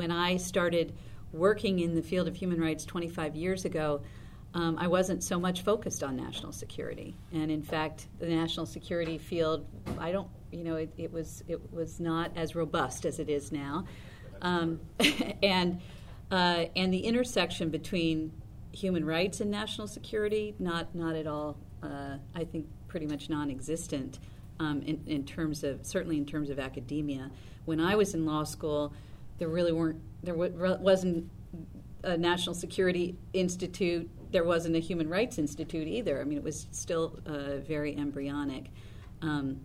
when I started working in the field of human rights 25 years ago, um, I wasn't so much focused on national security. And in fact, the national security field, I don't, you know, it, it was it was not as robust as it is now, um, and uh, and the intersection between human rights and national security, not not at all. Uh, I think pretty much non-existent um, in, in terms of certainly in terms of academia. When I was in law school, there really weren't there wasn't a national security institute there wasn't a human rights institute either. I mean, it was still uh, very embryonic. Um,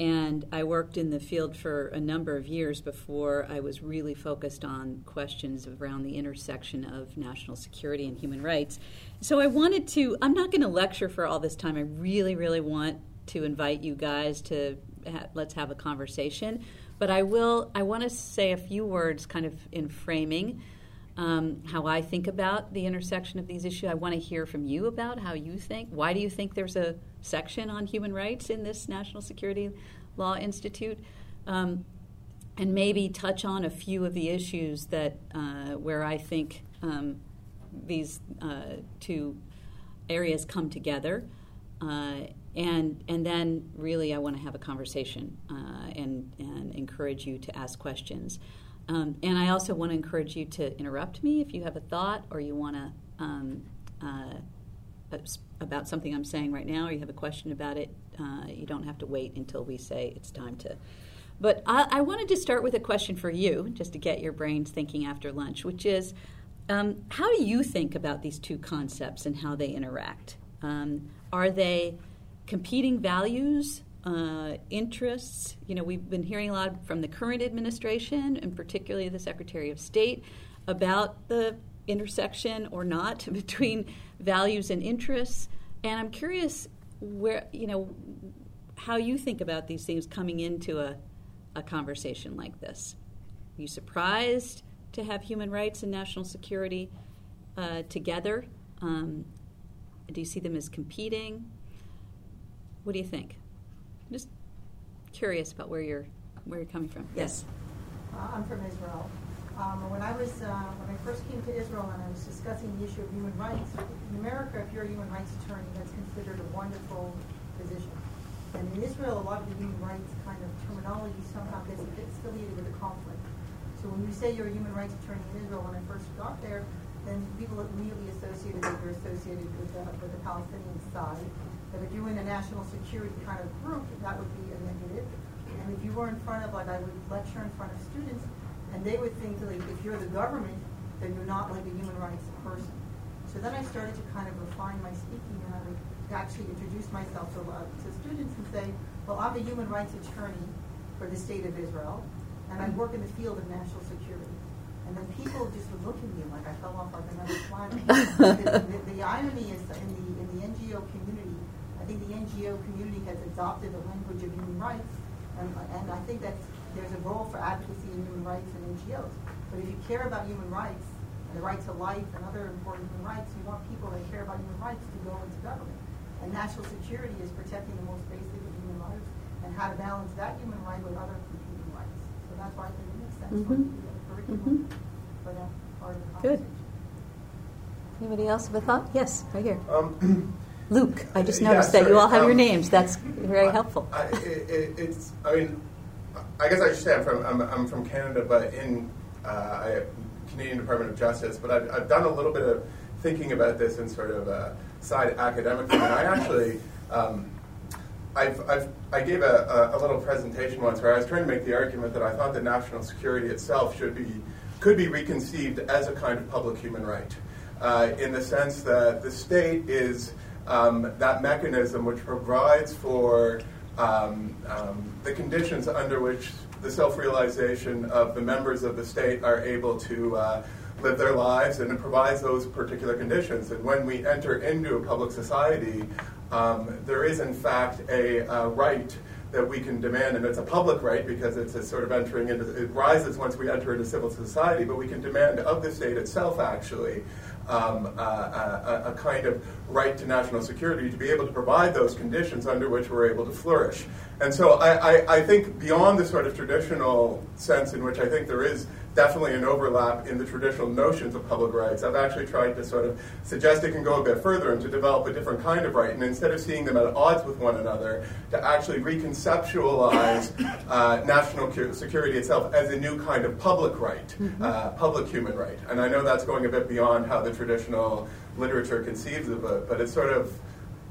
and I worked in the field for a number of years before I was really focused on questions around the intersection of national security and human rights. So I wanted to, I'm not going to lecture for all this time. I really, really want to invite you guys to ha- let's have a conversation. But I will, I want to say a few words kind of in framing um, how I think about the intersection of these issues. I want to hear from you about how you think. Why do you think there's a section on human rights in this National Security Law Institute? Um, and maybe touch on a few of the issues that uh, where I think um, these uh, two areas come together. Uh, and and then really I want to have a conversation uh, and and encourage you to ask questions. Um, and I also want to encourage you to interrupt me if you have a thought or you want to um, uh, about something I'm saying right now, or you have a question about it. Uh, you don't have to wait until we say it's time to. But I, I, wanted to start with a question for you, just to get your brains thinking after lunch, which is, um, how do you think about these two concepts and how they interact? Um, are they competing values uh, interests. You know, we've been hearing a lot from the current administration, and particularly the Secretary of State, about the intersection or not between values and interests. And I'm curious where, you know, how you think about these things coming into a, a conversation like this. Are you surprised to have human rights and national security uh, together? Um, do you see them as competing? What do you think? just curious about where you're where you're coming from. Yes. Uh, I'm from Israel. Um, when I was uh, when I first came to Israel and I was discussing the issue of human rights in America, if you're a human rights attorney, that's considered a wonderful position. And in Israel, a lot of the human rights kind of terminology somehow gets affiliated with the conflict. So when you say you're a human rights attorney in Israel, when I first got there, then people immediately associated that you're associated with the, with the Palestinian side that if you were in a national security kind of group, that would be a negative. And if you were in front of, like I would lecture in front of students, and they would think like, if you're the government, then you're not like a human rights person. So then I started to kind of refine my speaking, and I would actually introduce myself to, uh, to students and say, well, I'm a human rights attorney for the state of Israel, and I work in the field of national security. And then people just would look at me like I fell off like another planet. the, the, the, irony is in the, in the NGO community, I think the NGO community has adopted the language of human rights, and, and I think that there's a role for advocacy in human rights and NGOs. But if you care about human rights and the right to life and other important human rights, you want people that care about human rights to go into government. And national security is protecting the most basic of human rights and how to balance that human right with other human rights. So that's why I think it makes sense mm-hmm. For the curriculum mm-hmm. for that part of the. Good. Anybody else have a thought? Yes, right here. Um, Luke. I just noticed yeah, that you all have um, your names. That's very helpful. I, it, it's. I mean, I guess I should say I'm from I'm, I'm from Canada, but in uh, Canadian Department of Justice. But I've, I've done a little bit of thinking about this in sort of a side academic and I actually. Um, I've, I've, i gave a, a, little presentation once where I was trying to make the argument that I thought that national security itself should be, could be reconceived as a kind of public human right, uh, in the sense that the state is um, that mechanism which provides for um, um, the conditions under which the self-realization of the members of the state are able to uh, live their lives, and it provides those particular conditions. And when we enter into a public society, um, there is in fact a, a right that we can demand, and it's a public right because it's a sort of entering into, it rises once we enter into civil society, but we can demand of the state itself actually um, a, a, a, kind of right to national security to be able to provide those conditions under which we're able to flourish. And so I, I, I, think beyond the sort of traditional sense in which I think there is definitely an overlap in the traditional notions of public rights. I've actually tried to sort of suggest it can go a bit further and to develop a different kind of right, and instead of seeing them at odds with one another, to actually reconceptualize uh, national security itself as a new kind of public right, mm-hmm. uh, public human right. And I know that's going a bit beyond how the traditional literature conceives of it, but it's sort of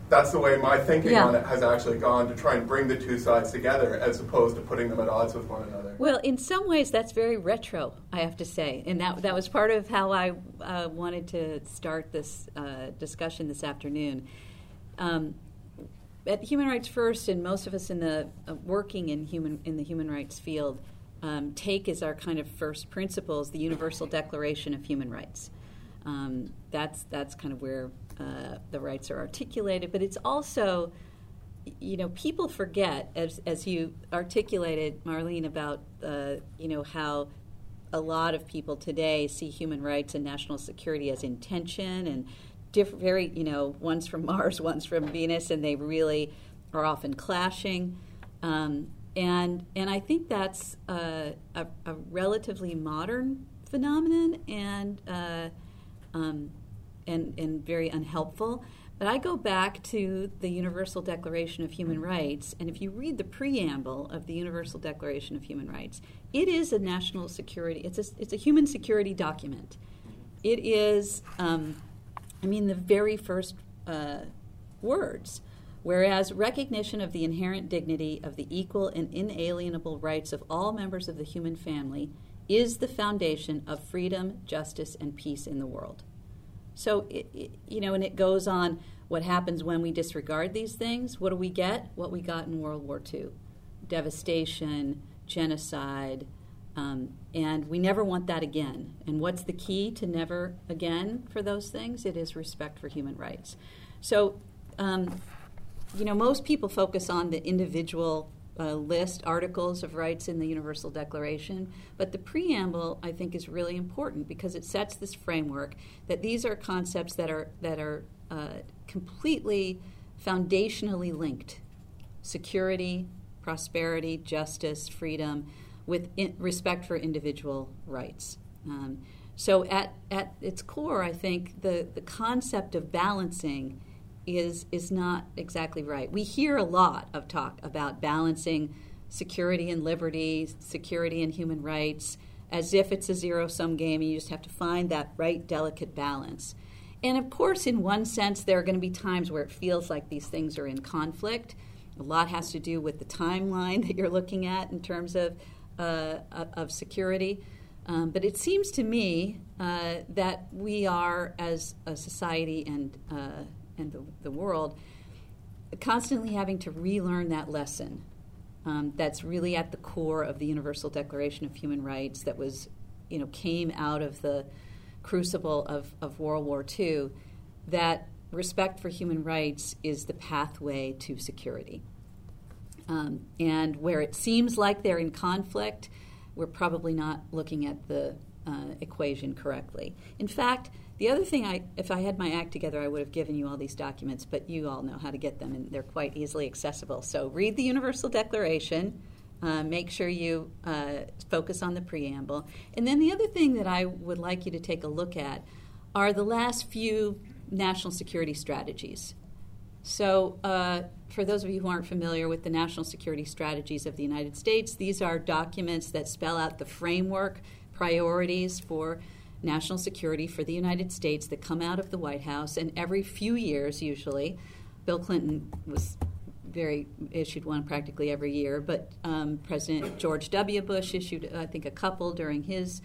that's the way my thinking yeah. on it has actually gone to try and bring the two sides together as opposed to putting them at odds with one another. Well, in some ways, that's very retro, I have to say, and that that was part of how I uh, wanted to start this uh, discussion this afternoon. Um, at Human Rights First, and most of us in the uh, working in human in the human rights field um, take as our kind of first principles the Universal Declaration of Human Rights. Um, that's that's kind of where uh, the rights are articulated, but it's also, you know, people forget, as, as you articulated, Marlene, about, uh, you know, how a lot of people today see human rights and national security as intention and diff- very, you know, one's from Mars, one's from Venus, and they really are often clashing. Um, and and I think that's a, a, a relatively modern phenomenon, and uh, um, and, and very unhelpful. But I go back to the Universal Declaration of Human Rights, and if you read the preamble of the Universal Declaration of Human Rights, it is a national security, it's a, it's a human security document. It is, um, I mean, the very first uh, words. Whereas recognition of the inherent dignity of the equal and inalienable rights of all members of the human family is the foundation of freedom, justice, and peace in the world. So, it, it, you know, and it goes on what happens when we disregard these things. What do we get? What we got in World War II devastation, genocide, um, and we never want that again. And what's the key to never again for those things? It is respect for human rights. So, um, you know, most people focus on the individual uh, list articles of rights in the Universal Declaration, but the preamble I think is really important because it sets this framework that these are concepts that are that are uh, completely foundationally linked: security, prosperity, justice, freedom, with respect for individual rights. Um, so at at its core, I think the the concept of balancing is is not exactly right. We hear a lot of talk about balancing security and liberty, security and human rights, as if it's a zero sum game. And you just have to find that right, delicate balance. And of course, in one sense, there are going to be times where it feels like these things are in conflict. A lot has to do with the timeline that you're looking at in terms of uh, of security. Um, but it seems to me uh, that we are, as a society and uh, and the, the world, constantly having to relearn that lesson um, that's really at the core of the Universal Declaration of Human Rights that was, you know, came out of the crucible of, of World War II, that respect for human rights is the pathway to security. Um, and where it seems like they're in conflict, we're probably not looking at the uh, equation correctly. In fact, the other thing, I, if I had my act together, I would have given you all these documents, but you all know how to get them, and they're quite easily accessible. So read the Universal Declaration. Uh, make sure you uh, focus on the preamble. And then the other thing that I would like you to take a look at are the last few national security strategies. So, uh, for those of you who aren't familiar with the national security strategies of the United States, these are documents that spell out the framework, priorities for national security for the United States that come out of the White House, and every few years, usually, Bill Clinton was very issued one practically every year, but um, President George W. Bush issued, I think, a couple during his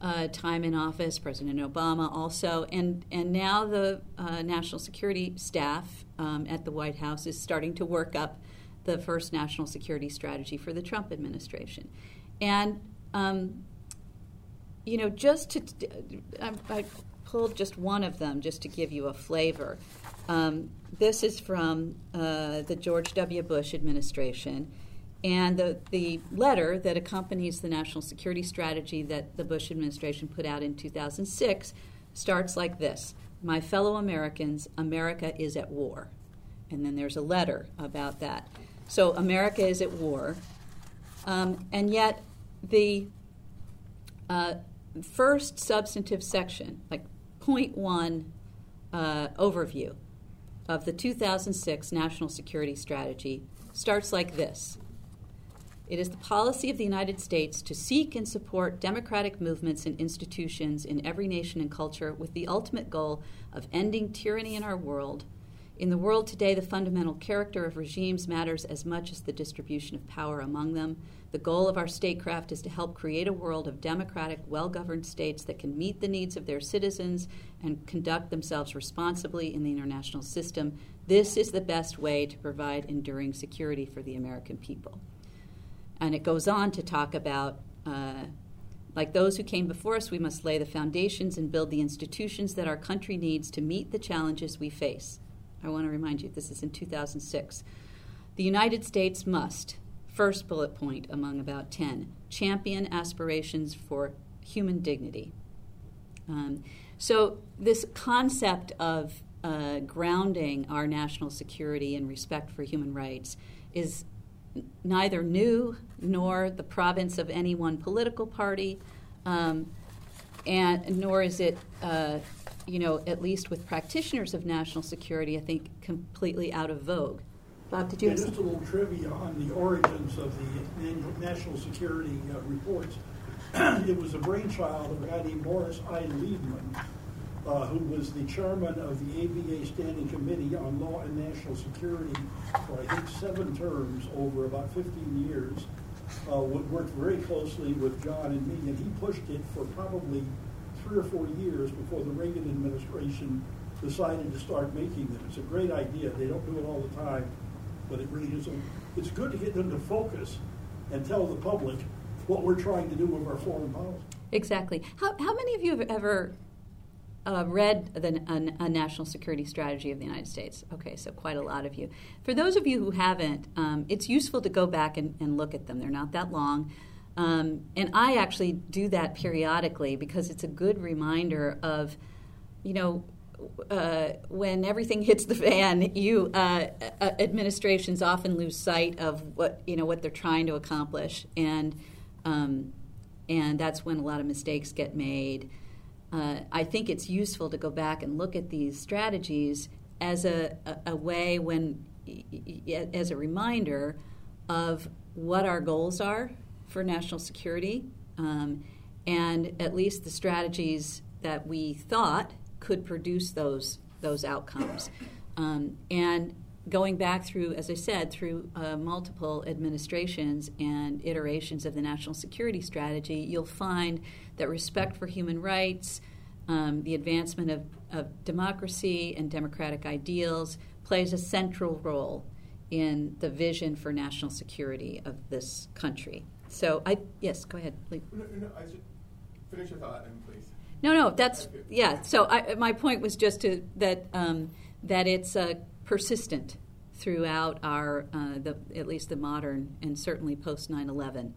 uh, time in office. President Obama also, and and now the uh, national security staff um, at the White House is starting to work up the first national security strategy for the Trump administration, and um, you know, just to, I, I, pulled just one of them just to give you a flavor. Um, this is from uh, the George W. Bush administration. And the, the letter that accompanies the national security strategy that the Bush administration put out in 2006 starts like this My fellow Americans, America is at war. And then there's a letter about that. So America is at war. Um, and yet, the uh, first substantive section, like point one uh, overview of the 2006 National Security Strategy, starts like this. It is the policy of the United States to seek and support democratic movements and institutions in every nation and culture with the ultimate goal of ending tyranny in our world. In the world today, the fundamental character of regimes matters as much as the distribution of power among them. The goal of our statecraft is to help create a world of democratic, well governed states that can meet the needs of their citizens and conduct themselves responsibly in the international system. This is the best way to provide enduring security for the American people. And it goes on to talk about, uh, like those who came before us, we must lay the foundations and build the institutions that our country needs to meet the challenges we face. I want to remind you, this is in 2006. The United States must, first bullet point among about 10, champion aspirations for human dignity. Um, so, this concept of uh, grounding our national security in respect for human rights is neither new nor the province of any one political party, um, and nor is it, uh, you know, at least with practitioners of national security, I think completely out of vogue. Bob, did you yeah, just a little trivia on the origins of the national security uh, reports. it was a brainchild of a guy named Morris I. Leibman, uh, who was the chairman of the ABA Standing Committee on Law and National Security for, I think, seven terms over about 15 years, uh, worked very closely with John and me, and he pushed it for probably three or four years before the Reagan administration decided to start making them. It's a great idea. They don't do it all the time, but it really is. A, it's good to get them to focus and tell the public what we're trying to do with our foreign policy. Exactly. How, how many of you have ever uh, read the, a, a, national security strategy of the United States. Okay, so quite a lot of you. For those of you who haven't, um, it's useful to go back and, and, look at them. They're not that long. Um, and I actually do that periodically because it's a good reminder of, you know, uh, when everything hits the fan, you uh, administrations often lose sight of what you know what they're trying to accomplish, and um, and that's when a lot of mistakes get made. Uh, I think it's useful to go back and look at these strategies as a, a, a way when, as a reminder of what our goals are for national security, um, and at least the strategies that we thought could produce those those outcomes. Um, and going back through, as I said, through uh, multiple administrations and iterations of the national security strategy, you'll find that respect for human rights, um, the advancement of, of democracy and democratic ideals plays a central role in the vision for national security of this country. So, I yes, go ahead. No, no, I should finish your thought, and please. No, no, that's yeah. So, I, my point was just to that um, that it's uh, persistent throughout our uh, the at least the modern and certainly post 9/11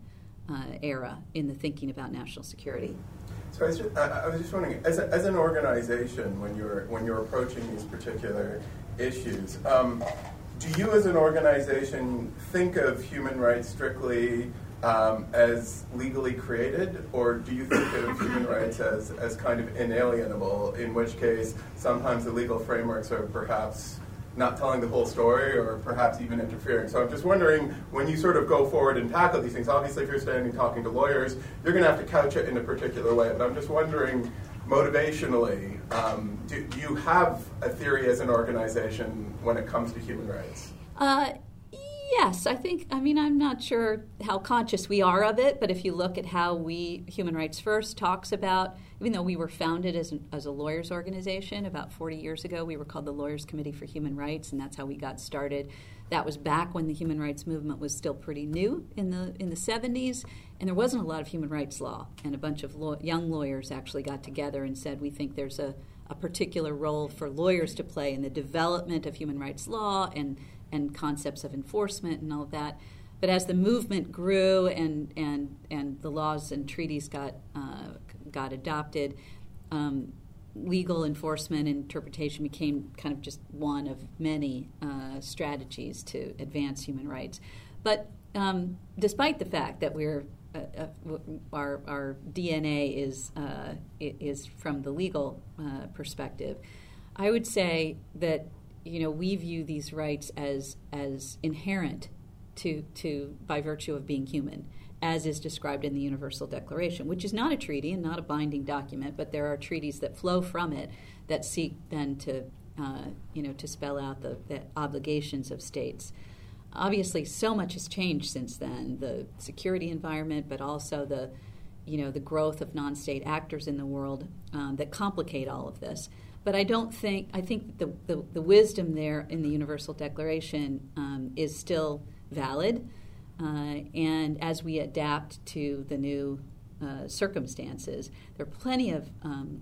uh, era in the thinking about national security. So I was just, I, was just wondering, as, a, as an organization, when you're when you're approaching these particular issues, um, do you as an organization think of human rights strictly um, as legally created, or do you think of human rights as, as kind of inalienable, in which case sometimes the legal frameworks are perhaps not telling the whole story or perhaps even interfering. So I'm just wondering when you sort of go forward and tackle these things, obviously if you're standing talking to lawyers, you're going to have to couch it in a particular way. But I'm just wondering motivationally, um, do, do, you have a theory as an organization when it comes to human rights? Uh, Yes, I think, I mean, I'm not sure how conscious we are of it, but if you look at how we, Human Rights First, talks about, even though we were founded as, an, as a lawyers organization about 40 years ago, we were called the Lawyers Committee for Human Rights, and that's how we got started. That was back when the human rights movement was still pretty new in the, in the 70s, and there wasn't a lot of human rights law. And a bunch of law, young lawyers actually got together and said, we think there's a, a particular role for lawyers to play in the development of human rights law and and concepts of enforcement and all of that. But as the movement grew and and and the laws and treaties got uh, got adopted, um, legal enforcement and interpretation became kind of just one of many uh, strategies to advance human rights. But um, despite the fact that we're uh, our, our DNA is, uh, is from the legal uh, perspective. I would say that you know we view these rights as as inherent to to by virtue of being human, as is described in the Universal Declaration, which is not a treaty and not a binding document, but there are treaties that flow from it that seek then to uh, you know to spell out the, the obligations of states. Obviously so much has changed since then the security environment but also the you know the growth of non-state actors in the world um, that complicate all of this but I don't think I think the, the, the wisdom there in the Universal Declaration um, is still valid, uh, and as we adapt to the new uh, circumstances, there are plenty of um,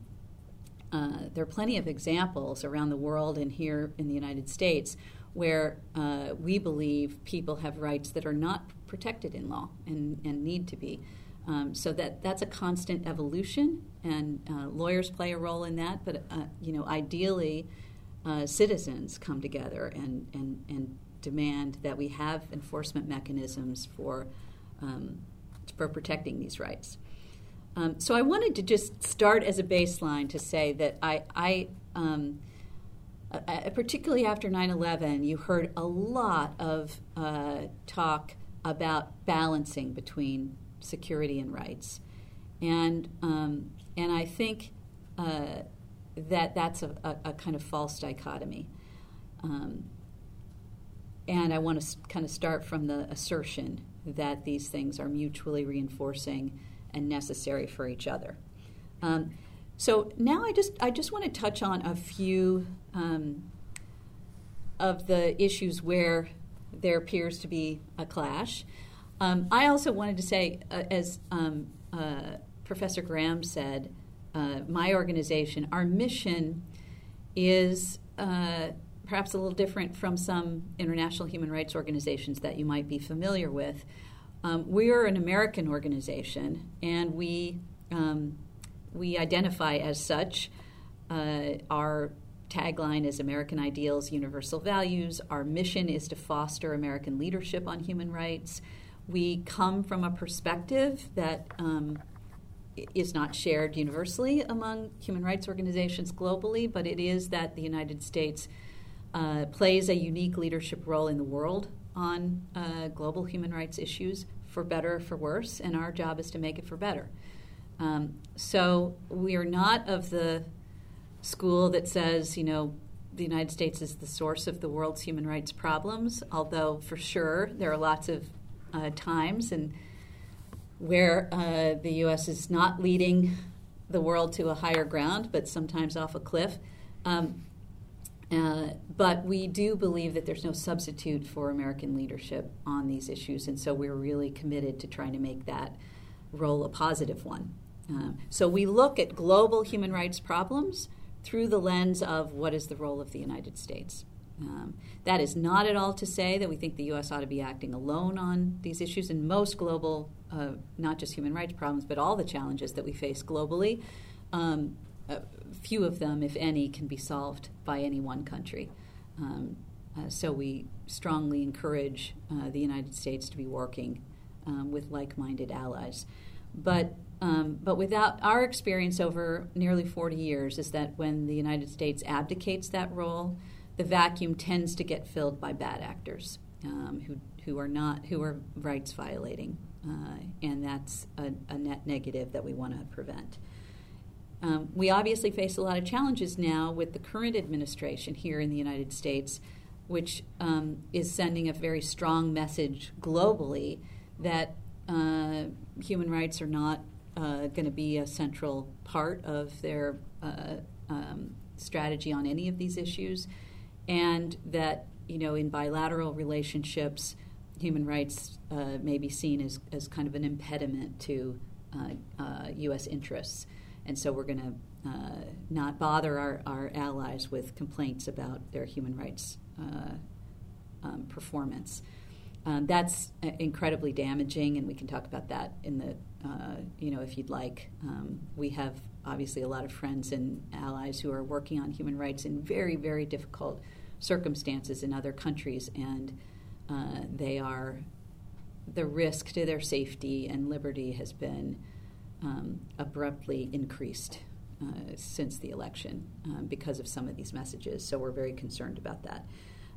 uh, there are plenty of examples around the world and here in the United States where uh, we believe people have rights that are not protected in law and, and need to be. Um, so that that's a constant evolution, and uh, lawyers play a role in that. But uh, you know, ideally, uh, citizens come together and, and and demand that we have enforcement mechanisms for um, for protecting these rights. Um, so I wanted to just start as a baseline to say that I, I um, uh, particularly after 9/11, you heard a lot of uh, talk about balancing between security and rights. And, um, and I think uh, that that's a, a, a, kind of false dichotomy. Um, and I want to kind of start from the assertion that these things are mutually reinforcing and necessary for each other. Um, so now I just I just want to touch on a few um, of the issues where there appears to be a clash. Um, I also wanted to say, uh, as um, uh, Professor Graham said, uh, my organization, our mission is uh, perhaps a little different from some international human rights organizations that you might be familiar with. Um, we are an American organization, and we um, we identify as such. Uh, our tagline is American Ideals, Universal Values. Our mission is to foster American leadership on human rights we come from a perspective that um, is not shared universally among human rights organizations globally, but it is that the United States uh, plays a unique leadership role in the world on uh, global human rights issues, for better or for worse, and our job is to make it for better. Um, so we are not of the school that says, you know, the United States is the source of the world's human rights problems, although for sure there are lots of uh, times and where uh, the U.S. is not leading the world to a higher ground, but sometimes off a cliff. Um, uh, but we do believe that there's no substitute for American leadership on these issues, and so we're really committed to trying to make that role a positive one. Um, so we look at global human rights problems through the lens of what is the role of the United States. Um, that is not at all to say that we think the U.S. ought to be acting alone on these issues. And most global, uh, not just human rights problems, but all the challenges that we face globally, um, few of them, if any, can be solved by any one country. Um, uh, so we strongly encourage uh, the United States to be working um, with like-minded allies. But um, but without our experience over nearly 40 years is that when the United States abdicates that role, the vacuum tends to get filled by bad actors um, who, who are not who are rights violating, uh, and that's a, a, net negative that we want to prevent. Um, we obviously face a lot of challenges now with the current administration here in the United States, which um, is sending a very strong message globally that uh, human rights are not uh, going to be a central part of their uh, um, strategy on any of these issues and that you know in bilateral relationships, human rights uh, may be seen as, as kind of an impediment to uh, U.S. Uh, interests, and so we're going to uh, not bother our, our allies with complaints about their human rights uh, um, performance. Um, that's incredibly damaging, and we can talk about that in the, uh, you know, if you'd like. Um, we have obviously a lot of friends and allies who are working on human rights in very, very difficult circumstances in other countries, and uh, they are the risk to their safety and liberty has been um, abruptly increased uh, since the election um, because of some of these messages. So we're very concerned about that.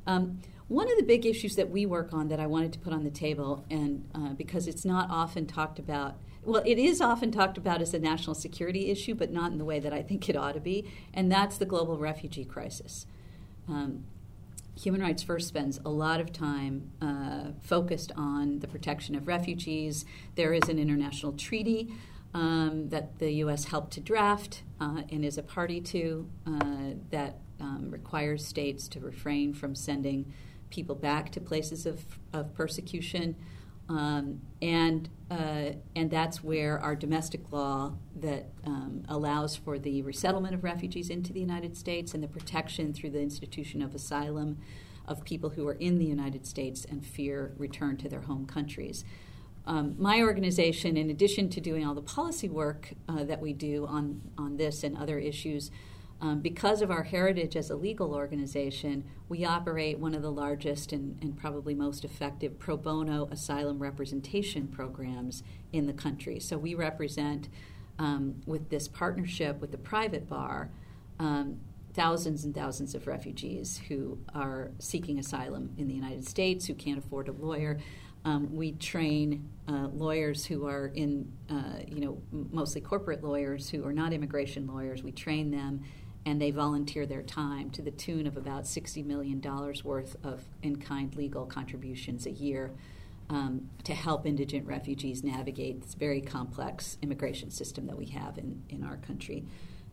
Um, one of the big issues that we work on that I wanted to put on the table, and uh, because it's not often talked about, well, it is often talked about as a national security issue, but not in the way that I think it ought to be, and that's the global refugee crisis. Um, Human Rights First spends a lot of time uh, focused on the protection of refugees. There is an international treaty um, that the U.S. helped to draft uh, and is a party to uh, that um, requires states to refrain from sending people back to places of, of persecution. Um, and uh, and that's where our domestic law that um, allows for the resettlement of refugees into the United States and the protection through the institution of asylum of people who are in the United States and fear return to their home countries. Um, my organization, in addition to doing all the policy work uh, that we do on, on this and other issues, um, because of our heritage as a legal organization, we operate one of the largest and, and, probably most effective pro bono asylum representation programs in the country. So we represent, um, with this partnership with the private bar, um, thousands and thousands of refugees who are seeking asylum in the United States who can't afford a lawyer. Um, we train uh, lawyers who are in, uh, you know, mostly corporate lawyers who are not immigration lawyers. We train them, and they volunteer their time to the tune of about sixty million dollars worth of in-kind legal contributions a year um, to help indigent refugees navigate this very complex immigration system that we have in in our country.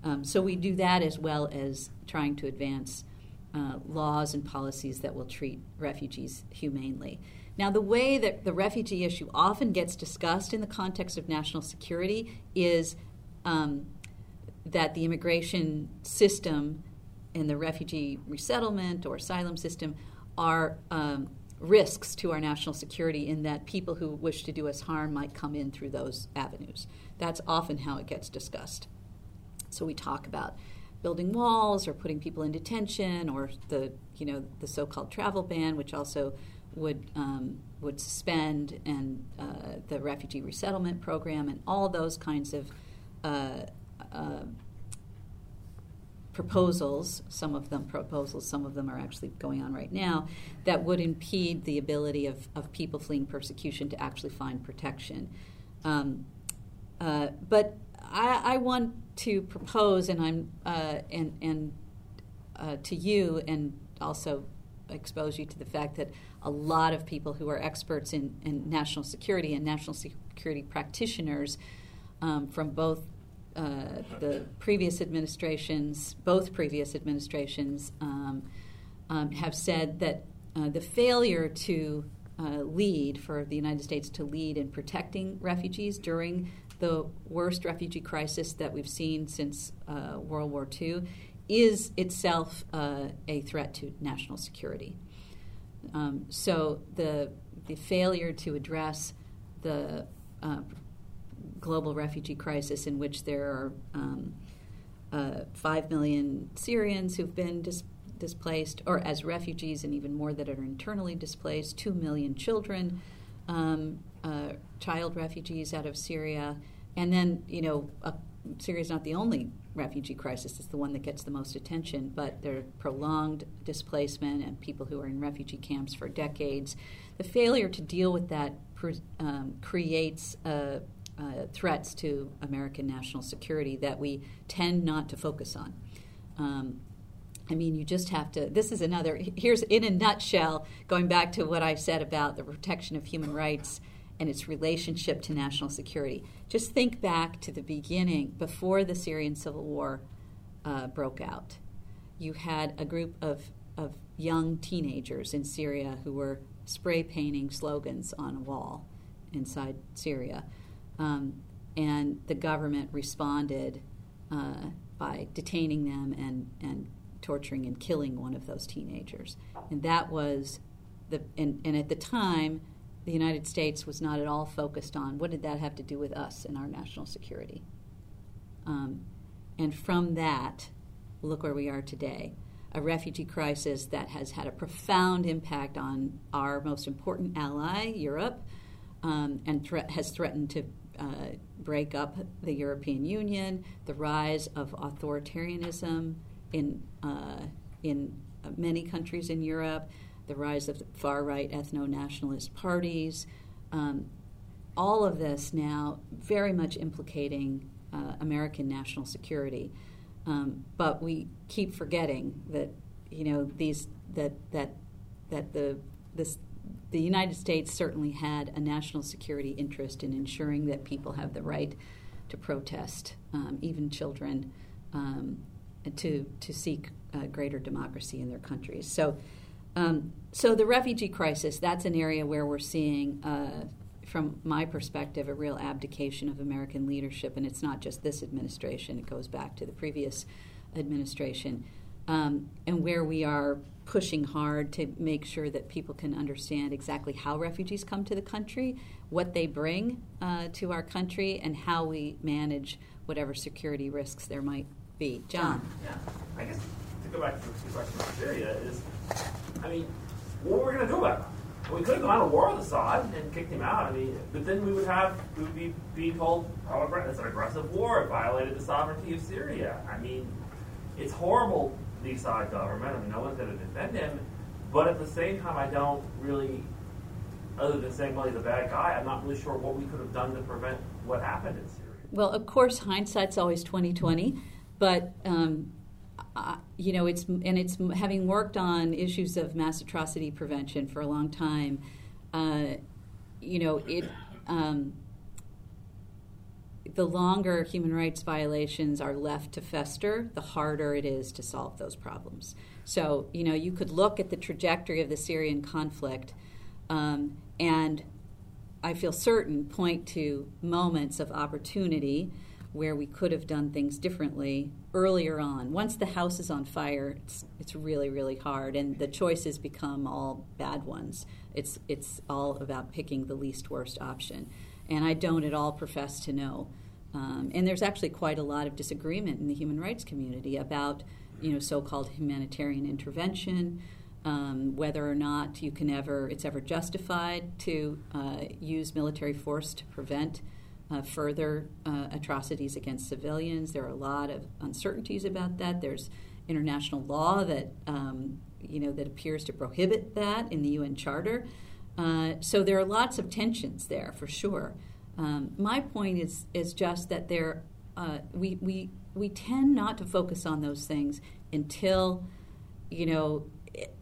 Um, so we do that as well as trying to advance uh, laws and policies that will treat refugees humanely. Now, the way that the refugee issue often gets discussed in the context of national security is um, that the immigration system and the refugee resettlement or asylum system are um, risks to our national security in that people who wish to do us harm might come in through those avenues. That's often how it gets discussed. So we talk about building walls or putting people in detention or the you know the so-called travel ban, which also would um, would suspend and uh, the refugee resettlement program and all those kinds of uh, uh, proposals. Some of them proposals, some of them are actually going on right now that would impede the ability of, of people fleeing persecution to actually find protection. Um, uh, but I, I, want to propose, and I'm uh, and and uh, to you, and also expose you to the fact that a lot of people who are experts in, in national security and national security practitioners um, from both uh, the previous administrations, both previous administrations, um, um, have said that uh, the failure to uh, lead, for the United States to lead in protecting refugees during the worst refugee crisis that we've seen since uh, World War II, is itself a threat to national security. Um, so the the failure to address the uh, global refugee crisis, in which there are um, uh, five million Syrians who've been dis- displaced, or as refugees, and even more that are internally displaced, two million children, um, uh, child refugees out of Syria, and then you know Syria is not the only refugee crisis. It's the one that gets the most attention, but there are prolonged displacement and people who are in refugee camps for decades. The failure to deal with that um, creates uh, uh, threats to American national security that we tend not to focus on. Um, I mean, you just have to. This is another. Here's, in a nutshell, going back to what I said about the protection of human rights and its relationship to national security. Just think back to the beginning, before the Syrian civil war uh, broke out. You had a group of, of young teenagers in Syria who were spray painting slogans on a wall inside Syria. Um, and the government responded uh, by detaining them and, and torturing and killing one of those teenagers. And that was the, and, and at the time, the United States was not at all focused on what did that have to do with us and our national security. Um, and from that, look where we are today a refugee crisis that has had a profound impact on our most important ally, Europe, um, and thre- has threatened to uh, break up the European Union, the rise of authoritarianism in, uh, in many countries in Europe, the rise of far right ethno nationalist parties. Um, all of this now very much implicating uh, American national security. Um, but we keep forgetting that you know these that that that the this the United States certainly had a national security interest in ensuring that people have the right to protest, um, even children, um, to to seek uh, greater democracy in their countries. So, um, so the refugee crisis that's an area where we're seeing. Uh, from my perspective, a real abdication of American leadership, and it's not just this administration, it goes back to the previous administration, um, and where we are pushing hard to make sure that people can understand exactly how refugees come to the country, what they bring uh, to our country, and how we manage whatever security risks there might be. John? Yeah, I guess to go back to the question of Syria is, I mean, what are we going to do about it? we could have gone to war with Assad and kicked him out. I mean, but then we would have we would be, be told, oh, it's an aggressive war. It violated the sovereignty of Syria. I mean, it's horrible, Assad government. I mean, no one's going to defend him. But at the same time, I don't really, other than saying, well, he's a bad guy, I'm not really sure what we could have done to prevent what happened in Syria. Well, of course, hindsight's always 2020, but um, uh, you know, it's and it's having worked on issues of mass atrocity prevention for a long time. Uh, you know, it um, the longer human rights violations are left to fester, the harder it is to solve those problems. So, you know, you could look at the trajectory of the Syrian conflict um, and I feel certain point to moments of opportunity where we could have done things differently earlier on. Once the house is on fire, it's, it's really, really hard, and the choices become all bad ones. It's, it's all about picking the least worst option. And I don't at all profess to know. Um, and there's actually quite a lot of disagreement in the human rights community about, you know, so-called humanitarian intervention, um, whether or not you can ever, it's ever justified to uh, use military force to prevent uh, further uh, atrocities against civilians. There are a lot of uncertainties about that. There's international law that um, you know that appears to prohibit that in the UN Charter. Uh, so there are lots of tensions there for sure. Um, my point is is just that there uh, we we we tend not to focus on those things until you know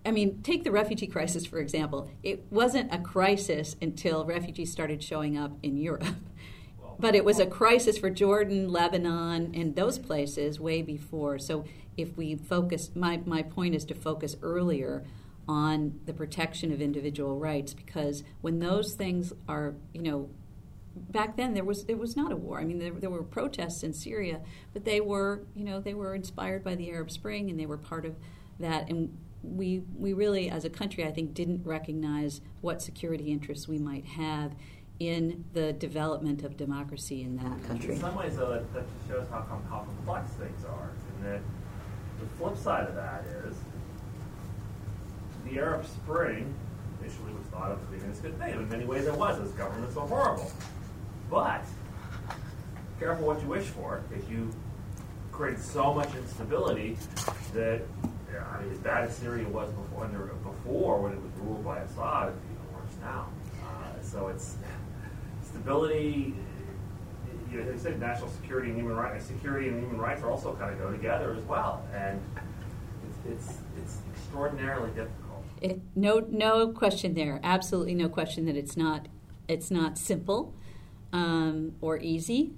I mean, take the refugee crisis, for example. It wasn't a crisis until refugees started showing up in Europe. but it was a crisis for Jordan, Lebanon, and those places way before. So if we focus, my, my point is to focus earlier on the protection of individual rights because when those things are, you know, back then there was there was not a war. I mean, there, there were protests in Syria, but they were, you know, they were inspired by the Arab Spring and they were part of that. And we we really, as a country, I think, didn't recognize what security interests we might have in the development of democracy in that country. In some ways, though, that, that just shows how, how complex things are. And that the flip side of that is the Arab Spring initially was thought of as being a good thing. In many ways, it was, as governments are horrible. But careful what you wish for, because you create so much instability that, yeah, I mean, as bad as Syria was before, before when it was ruled by Assad, it's even worse now. Uh, so it's stability, you know, said national security and human rights, security and human rights are also kind of go together as well, and it's it's, it's extraordinarily difficult. It, no, no question there. Absolutely no question that it's not it's not simple um, or easy.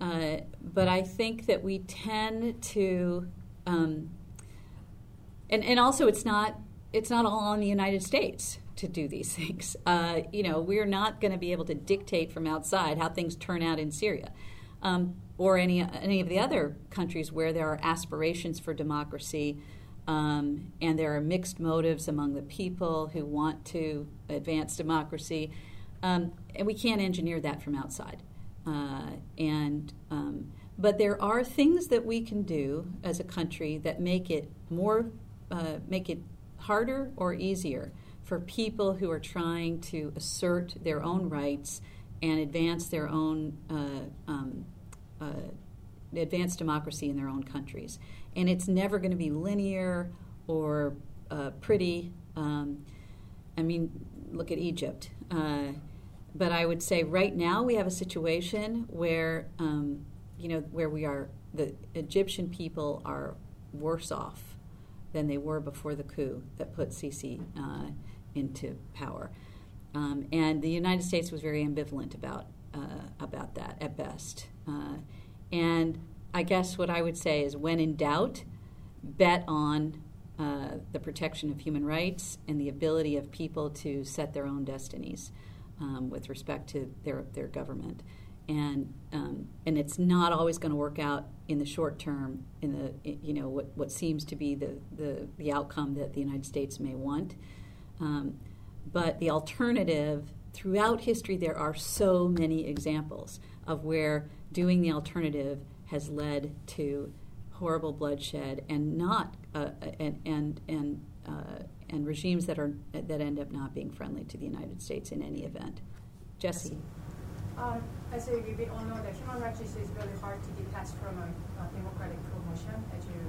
Uh, but I think that we tend to, um, and and also it's not it's not all on the United States to do these things. Uh, you know, we're not going to be able to dictate from outside how things turn out in Syria. Um, or any any of the other countries where there are aspirations for democracy, um, and there are mixed motives among the people who want to advance democracy, um, and we can't engineer that from outside. Uh, and um, but there are things that we can do as a country that make it more uh, make it harder or easier for people who are trying to assert their own rights and advance their own uh, um, uh, advance democracy in their own countries. And it's never going to be linear or uh, pretty. Um, I mean, look at Egypt. But I would say right now we have a situation where, um, you know, where we are, the Egyptian people are worse off than they were before the coup that put Sisi uh, into power. Um, and the United States was very ambivalent about uh, about that at best. Uh, and I guess what I would say is, when in doubt, bet on uh, the protection of human rights and the ability of people to set their own destinies um, with respect to their their government. And um, and it's not always going to work out in the short term. In the you know what what seems to be the the, the outcome that the United States may want. Um, but the alternative, throughout history, there are so many examples of where doing the alternative has led to horrible bloodshed and not uh, and and and uh, and regimes that are that end up not being friendly to the United States in any event. Jesse. Um, as we, all know that human rights issue is really hard to detach from a, a democratic promotion, as you,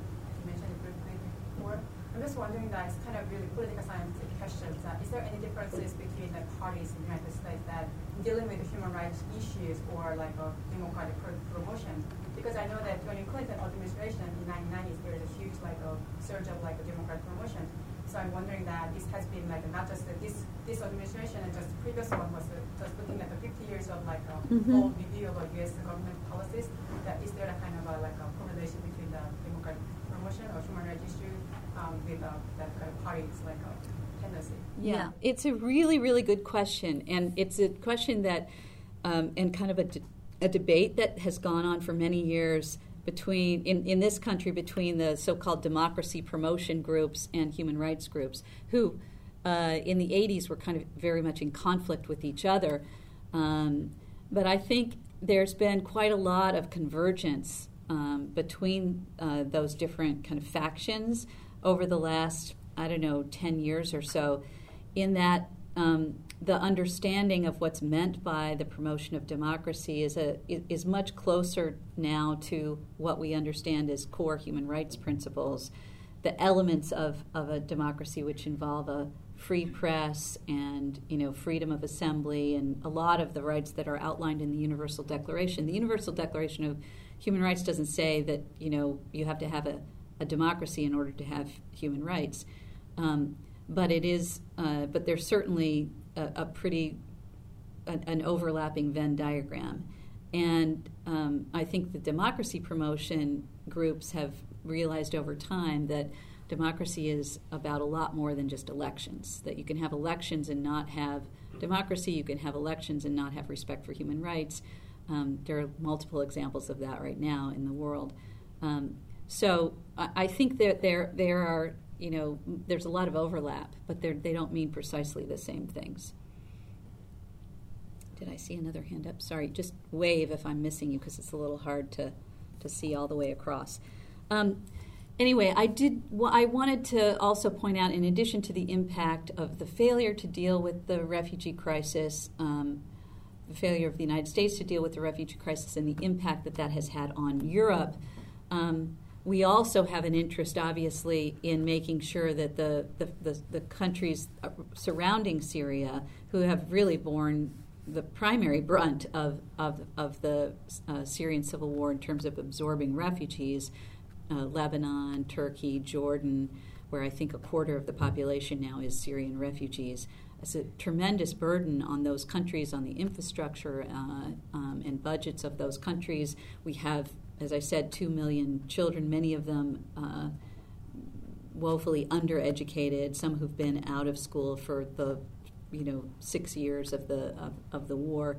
mentioned briefly before. I'm just wondering that it's kind of really political science questions. Uh, is there any differences between the parties in the United States that dealing with the human rights issues or like a democratic promotion? Because I know that during Clinton administration in the 1990s, there was a huge like a surge of like a democratic promotion. So I'm wondering that this has been like not just this this administration and just the previous one was uh, just looking at the 50 years of like a mm-hmm. whole review of U.S. government policies. That is there a kind of a, like a correlation between the democratic promotion or human rights issue um, with uh, that kind of party's like a tendency? Yeah. yeah. it's a really, really good question. And it's a question that, um, and kind of a, de- a debate that has gone on for many years between in, in this country between the so-called democracy promotion groups and human rights groups who uh, in the 80s were kind of very much in conflict with each other. Um, but i think there's been quite a lot of convergence um, between uh, those different kind of factions over the last, I don't know, 10 years or so, in that um, the understanding of what's meant by the promotion of democracy is, a, is much closer now to what we understand as core human rights principles, the elements of, of a democracy which involve a free press and you know freedom of assembly and a lot of the rights that are outlined in the Universal Declaration. The Universal Declaration of Human Rights doesn't say that you know you have to have a a democracy in order to have human rights. Um, but it is, uh, but there's certainly a, a pretty a, an overlapping Venn diagram, and um, I think the democracy promotion groups have realized over time that democracy is about a lot more than just elections. That you can have elections and not have democracy. You can have elections and not have respect for human rights. Um, there are multiple examples of that right now in the world. Um, so I think that there there are you know there's a lot of overlap, but they don't mean precisely the same things. Did I see another hand up? Sorry, just wave if I'm missing you because it's a little hard to to see all the way across. Um, anyway, I did. Well, I wanted to also point out, in addition to the impact of the failure to deal with the refugee crisis, um, the failure of the United States to deal with the refugee crisis, and the impact that that has had on Europe. Um, we also have an interest, obviously, in making sure that the, the, the, the countries surrounding Syria, who have really borne the primary brunt of, of, of the uh, Syrian civil war in terms of absorbing refugees, uh, Lebanon, Turkey, Jordan, where I think a quarter of the population now is Syrian refugees. It's a tremendous burden on those countries, on the infrastructure uh, um, and budgets of those countries. We have as I said, two million children, many of them uh, woefully undereducated, some who've been out of school for the you know six years of the of, of the war.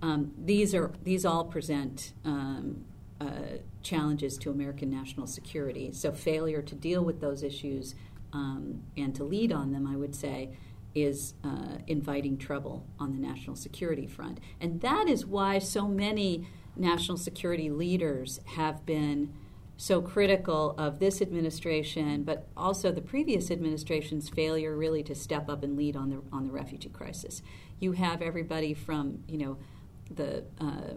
Um, these are these all present um, uh, challenges to American national security. So failure to deal with those issues um, and to lead on them, I would say, is uh, inviting trouble on the national security front, and that is why so many national security leaders have been so critical of this administration, but also the previous administration's failure really to step up and lead on the on the refugee crisis. You have everybody from you know the uh,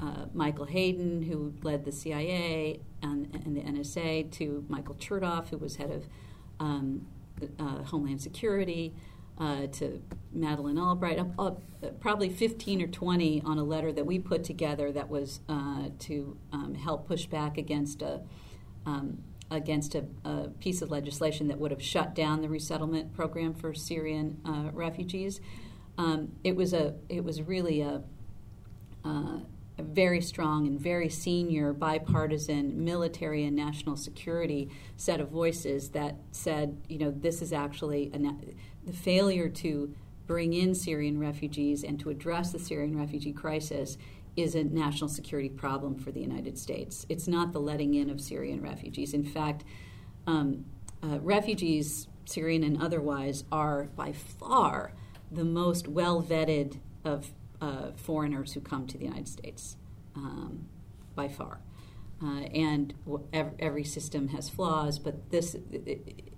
uh, Michael Hayden, who led the CIA and, and, the NSA, to Michael Chertoff, who was head of um, uh, Homeland Security, uh, to Madeleine Albright, probably 15 or 20 on a letter that we put together that was uh, to um, help push back against a um, against a, a, piece of legislation that would have shut down the resettlement program for Syrian uh, refugees. Um, it was a it was really a, uh, a very strong and very senior bipartisan military and national security set of voices that said, you know, this is actually a, the failure to bring in Syrian refugees and to address the Syrian refugee crisis is a national security problem for the United States. It's not the letting in of Syrian refugees. In fact, um, uh, refugees, Syrian and otherwise, are by far the most well vetted of uh, foreigners who come to the United States, um, by far. Uh, and every system has flaws, but this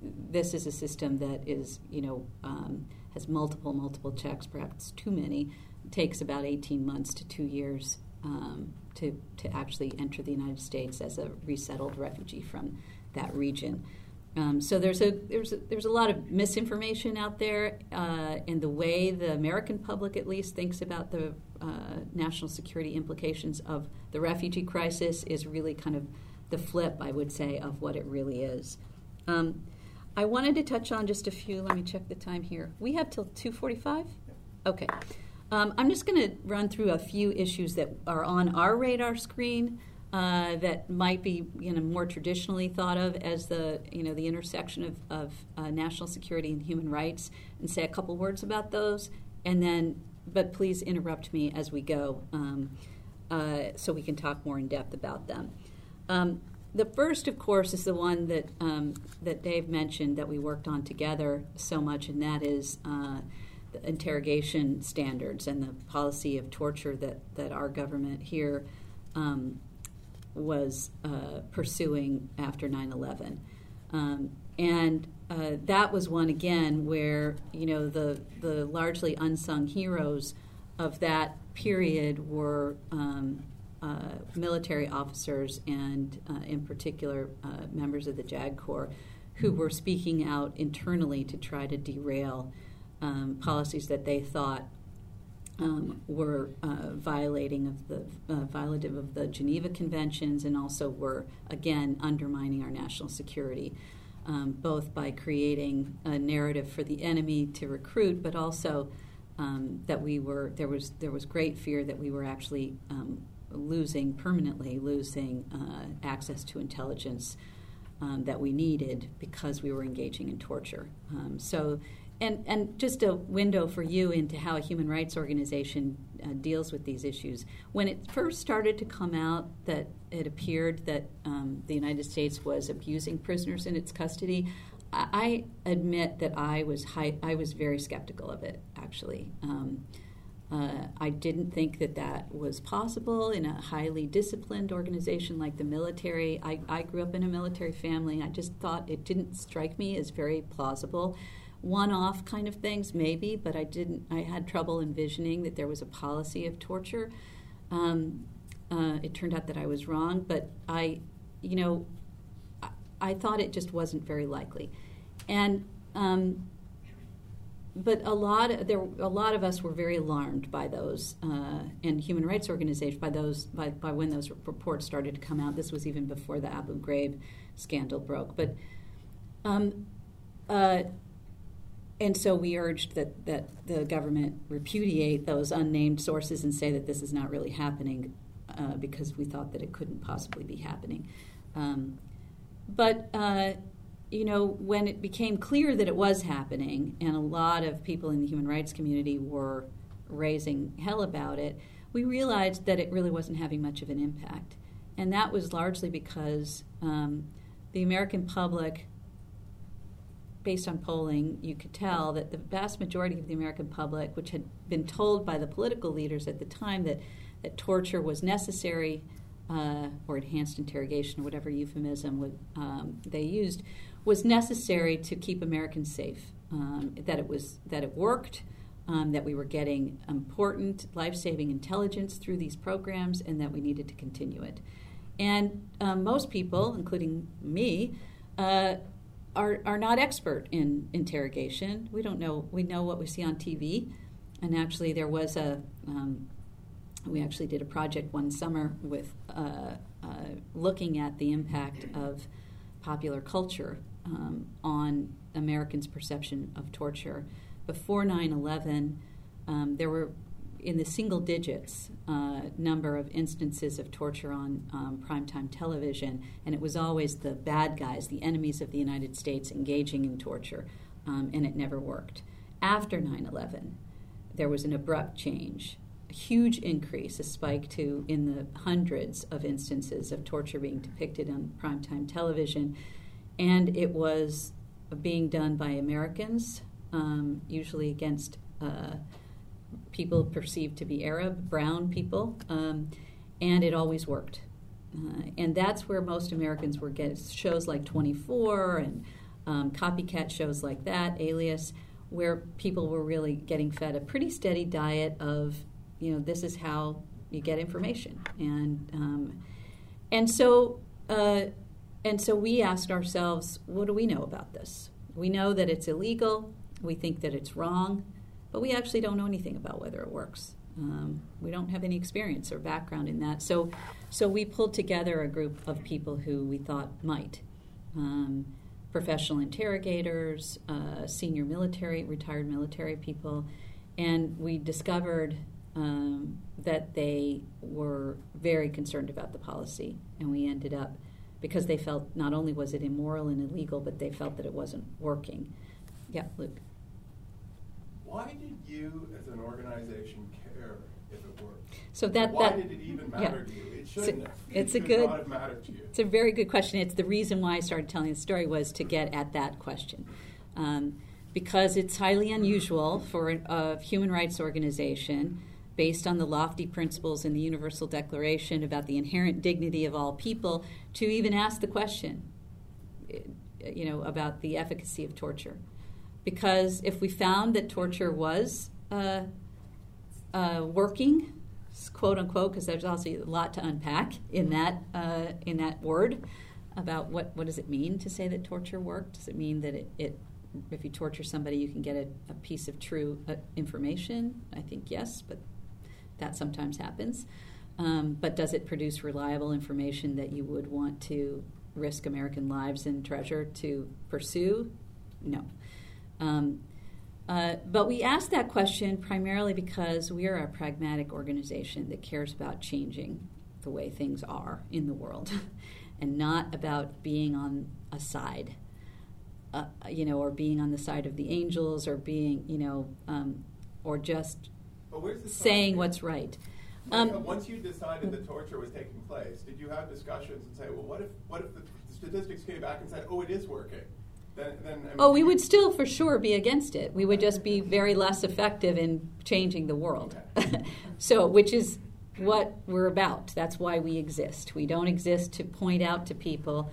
this is a system that is you know um, has multiple multiple checks, perhaps too many. It takes about eighteen months to two years um, to to actually enter the United States as a resettled refugee from that region. Um, so there's a there's a, there's a lot of misinformation out there uh, in the way the American public, at least, thinks about the uh, national security implications of the refugee crisis is really kind of the flip, I would say, of what it really is. Um, I wanted to touch on just a few. Let me check the time here. We have till two forty-five. Okay. Um, I'm just going to run through a few issues that are on our radar screen uh, that might be you know more traditionally thought of as the you know the intersection of, of uh, national security and human rights, and say a couple words about those, and then but please interrupt me as we go, um, uh, so we can talk more in depth about them. Um, the first, of course, is the one that um, that Dave mentioned that we worked on together so much, and that is uh, the interrogation standards and the policy of torture that that our government here um, was uh, pursuing after 9 11. Um, and uh, that was one again where you know the the largely unsung heroes of that period were um, uh, military officers and uh, in particular uh, members of the JAG Corps who were speaking out internally to try to derail um, policies that they thought um, were uh, violating of the uh, violative of the Geneva Conventions and also were again undermining our national security, um, both by creating a narrative for the enemy to recruit, but also um, that we were there was there was great fear that we were actually um, losing permanently losing uh, access to intelligence. Um, that we needed because we were engaging in torture. Um, so and, and just a window for you into how a human rights organization uh, deals with these issues. When it first started to come out that it appeared that um, the United States was abusing prisoners in its custody, I, I admit that I was high, I was very skeptical of it. Actually, um, uh, I didn't think that that was possible in a highly disciplined organization like the military. I, I grew up in a military family. I just thought it didn't strike me as very plausible one-off kind of things, maybe, but I didn't. I had trouble envisioning that there was a policy of torture. Um, uh, it turned out that I was wrong, but I, you know, I, I thought it just wasn't very likely, and. Um, but a lot there a lot of us were very alarmed by those uh, and human rights organizations by those by, by when those reports started to come out. This was even before the Abu Ghraib scandal broke. But um, uh, and so we urged that, that the government repudiate those unnamed sources and say that this is not really happening uh, because we thought that it couldn't possibly be happening. Um, but, uh, you know, when it became clear that it was happening, and a lot of people in the human rights community were raising hell about it, we realized that it really wasn't having much of an impact. And that was largely because um, the American public based on polling, you could tell that the vast majority of the American public, which had been told by the political leaders at the time that, that torture was necessary uh, or enhanced interrogation, or whatever euphemism would, um, they used, was necessary to keep Americans safe. Um, that it was that it worked, um, that we were getting important life-saving intelligence through these programs, and that we needed to continue it. And um, most people, including me, uh, are are not expert in interrogation. We don't know. We know what we see on TV, and actually, there was a um, we actually did a project one summer with uh, uh, looking at the impact of popular culture um, on Americans' perception of torture. Before 9 11, um, there were in the single digits uh, number of instances of torture on um, primetime television, and it was always the bad guys, the enemies of the United States, engaging in torture, um, and it never worked. After 9 11, there was an abrupt change a huge increase, a spike to in the hundreds of instances of torture being depicted on primetime television. And it was being done by Americans, um, usually against uh, people perceived to be Arab, brown people, um, and it always worked. Uh, and that's where most Americans were getting shows like 24 and um, copycat shows like that, Alias, where people were really getting fed a pretty steady diet of you know, this is how you get information. And, um, and so, uh, and so we asked ourselves, what do we know about this? We know that it's illegal. We think that it's wrong, but we actually don't know anything about whether it works. Um, we don't have any experience or background in that. So, so we pulled together a group of people who we thought might. Um, professional interrogators, uh, senior military, retired military people, and we discovered um, that they were very concerned about the policy, and we ended up because they felt not only was it immoral and illegal, but they felt that it wasn't working. Yeah, Luke. Why did you, as an organization, care if it worked? So that why that, did it even matter yeah. to you? It shouldn't have. It's it a good. Not have to you. It's a very good question. It's the reason why I started telling the story was to get at that question. Um, because it's highly unusual for a, a human rights organization based on the lofty principles in the Universal Declaration about the inherent dignity of all people, to even ask the question, you know, about the efficacy of torture. Because if we found that torture was uh, uh, working, quote unquote, because there's also a lot to unpack in that uh, in that word about what what does it mean to say that torture worked? Does it mean that it, it if you torture somebody, you can get a, a piece of true uh, information? I think yes, but that sometimes happens. Um, but does it produce reliable information that you would want to risk American lives and treasure to pursue? No. Um, uh, but we ask that question primarily because we are a pragmatic organization that cares about changing the way things are in the world and not about being on a side, uh, you know, or being on the side of the angels or being, you know, um, or just saying what's right. Um, Once you decided that torture was taking place, did you have discussions and say, well, what if what if the statistics came back and said, oh, it is working? Then, then, I mean, oh, we would still for sure be against it. We would just be very less effective in changing the world. Okay. so, which is what we're about. That's why we exist. We don't exist to point out to people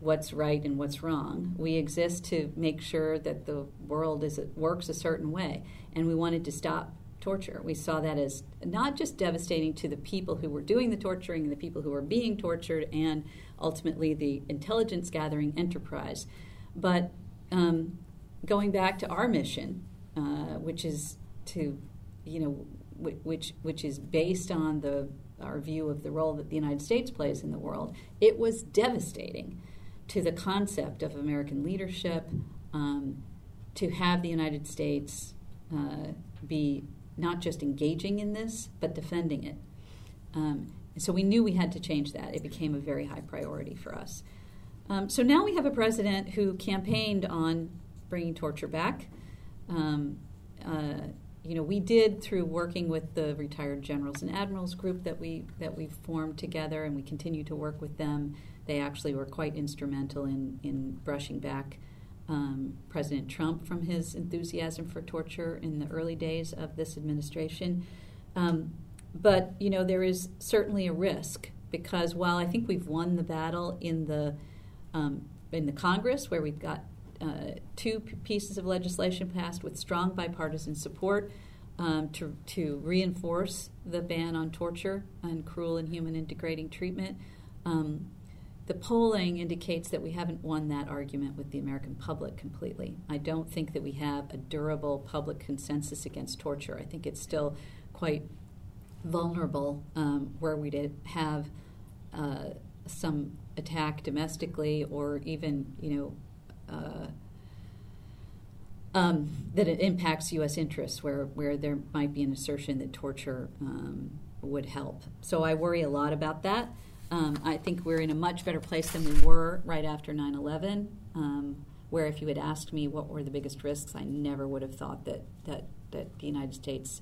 what's right and what's wrong. We exist to make sure that the world is works a certain way, and we wanted to stop torture. We saw that as not just devastating to the people who were doing the torturing and the people who were being tortured, and ultimately the intelligence gathering enterprise, but um, going back to our mission, uh, which is to, you know, which which is based on the our view of the role that the United States plays in the world. It was devastating to the concept of American leadership um, to have the United States uh, be not just engaging in this, but defending it. Um, so we knew we had to change that. It became a very high priority for us. Um, so now we have a president who campaigned on bringing torture back. Um, uh, you know, we did through working with the retired generals and admirals group that we that we formed together, and we continue to work with them. They actually were quite instrumental in in brushing back um, President Trump from his enthusiasm for torture in the early days of this administration. Um, but you know there is certainly a risk because while I think we've won the battle in the um, in the Congress, where we've got uh, two p- pieces of legislation passed with strong bipartisan support um, to to reinforce the ban on torture and cruel, and inhuman, and degrading treatment. Um, the polling indicates that we haven't won that argument with the American public completely. I don't think that we have a durable public consensus against torture. I think it's still quite vulnerable um, where we'd have uh, some attack domestically or even, you know, uh, um, that it impacts U.S. interests, where, where there might be an assertion that torture um, would help. So I worry a lot about that. Um, I think we're in a much better place than we were right after 9 11, um, where if you had asked me what were the biggest risks, I never would have thought that, that, that the United States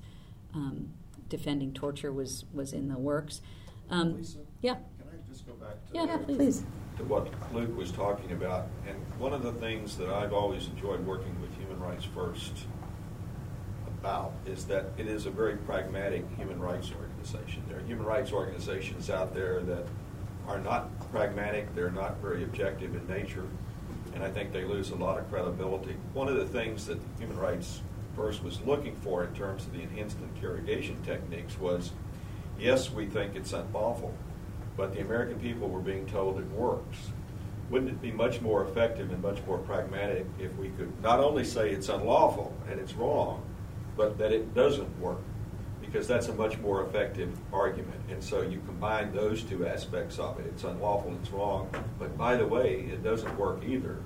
um, defending torture was, was in the works. Um, Lisa? yeah. Can I just go back to, Yeah, the- please. to what Luke was talking about? And one of the things that I've always enjoyed working with Human Rights First about is that it is a very pragmatic human rights organization. There are human rights organizations out there that are not pragmatic, they're not very objective in nature, and I think they lose a lot of credibility. One of the things that Human Rights First was looking for in terms of the enhanced interrogation techniques was yes, we think it's unlawful, but the American people were being told it works. Wouldn't it be much more effective and much more pragmatic if we could not only say it's unlawful and it's wrong, but that it doesn't work? Because that's a much more effective argument. And so you combine those two aspects of it. It's unlawful, it's wrong, but by the way, it doesn't work either.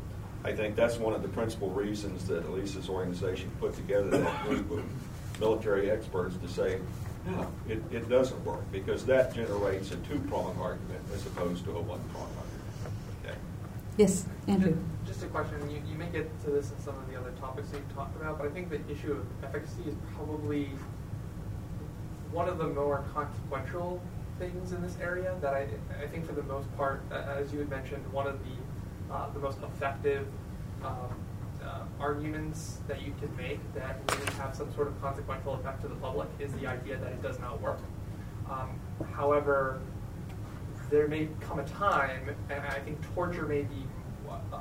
I think that's one of the principal reasons that Elisa's organization put together that group of military experts to say, no, it, it doesn't work, because that generates a two-pronged argument as opposed to a one-pronged argument. Okay? Yes, Andrew. Just just a question, you, you may get to this in some of the other topics that you've talked about, but I think the issue of efficacy is probably one of the more consequential things in this area that I, I think for the most part, as you had mentioned, one of the, uh, the most effective um, uh, arguments that you can make that really have some sort of consequential effect to the public is the idea that it does not work. Um, however, there may come a time, and I think torture may be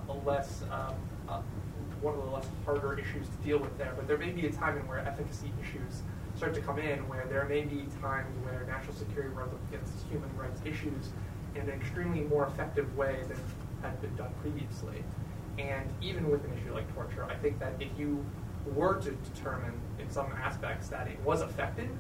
a less um, uh, one of the less harder issues to deal with there. But there may be a time in where efficacy issues start to come in, where there may be times where national security runs up against human rights issues in an extremely more effective way than had been done previously. And even with an issue like torture, I think that if you were to determine in some aspects that it was effective,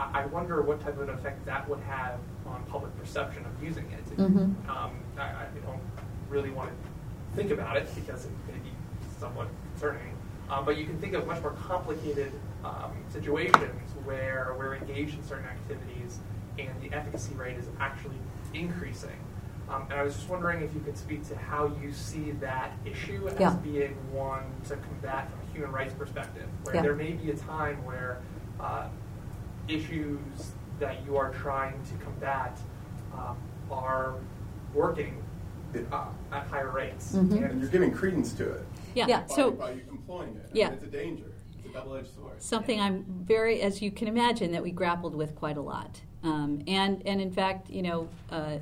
I wonder what type of an effect that would have on public perception of using it. Mhm. Um, I, I don't really want to think about it because it may be somewhat concerning. Um, but you can think of much more complicated um, situations where we're engaged in certain activities and the efficacy rate is actually increasing. Um, and I was just wondering if you could speak to how you see that issue as Yeah. being one to combat from a human rights perspective, where Yeah. there may be a time where uh, issues that you are trying to combat um, are working uh, at higher rates. Mhm. And you're giving credence to it. Yeah. By, So- by employing it. I Yeah. mean, it's a danger. Double-edged sword. something I'm very, as you can imagine, that we grappled with quite a lot. Um, and and in fact, you know, uh,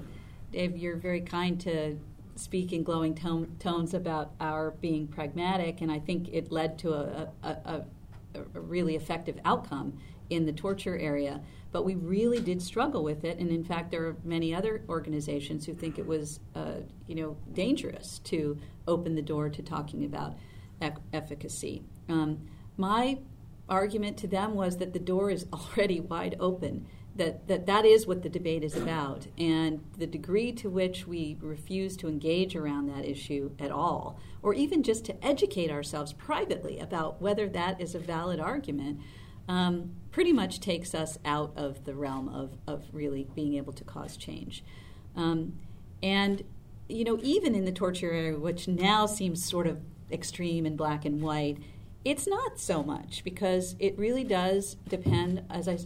Dave, you're very kind to speak in glowing tone, tones about our being pragmatic, and I think it led to a, a, a, a really effective outcome in the torture area. But we really did struggle with it, and in fact, there are many other organizations who think it was, uh, you know, dangerous to open the door to talking about ec- efficacy. Um, my argument to them was that the door is already wide open. That, that that is what the debate is about, and the degree to which we refuse to engage around that issue at all, or even just to educate ourselves privately about whether that is a valid argument, um, pretty much takes us out of the realm of, of really being able to cause change. Um, and, you know, even in the torture area, which now seems sort of extreme and black and white, it's not so much because it really does depend, as I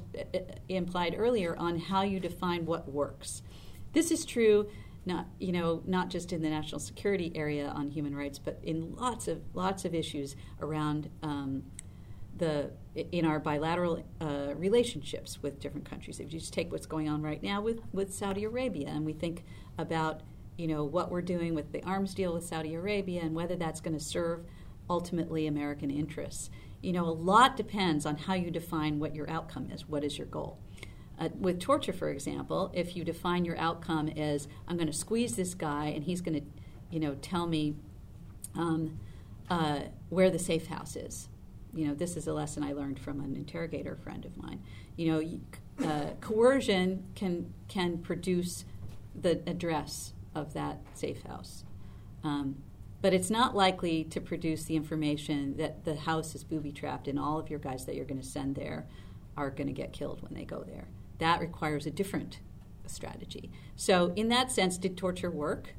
implied earlier, on how you define what works. This is true not you know not just in the national security area on human rights, but in lots of lots of issues around um, the in our bilateral uh, relationships with different countries. If you just take what's going on right now with, with Saudi Arabia, and we think about you know what we're doing with the arms deal with Saudi Arabia and whether that's going to serve ultimately American interests. You know, a lot depends on how you define what your outcome is. What is your goal? Uh, with torture, for example, if you define your outcome as I'm going to squeeze this guy and he's going to, you know, tell me um, uh, where the safe house is. You know, this is a lesson I learned from an interrogator friend of mine. You know, uh, coercion can can produce the address of that safe house. Um, but it's not likely to produce the information that the house is booby trapped and all of your guys that you're going to send there are going to get killed when they go there. That requires a different strategy. So, in that sense, did torture work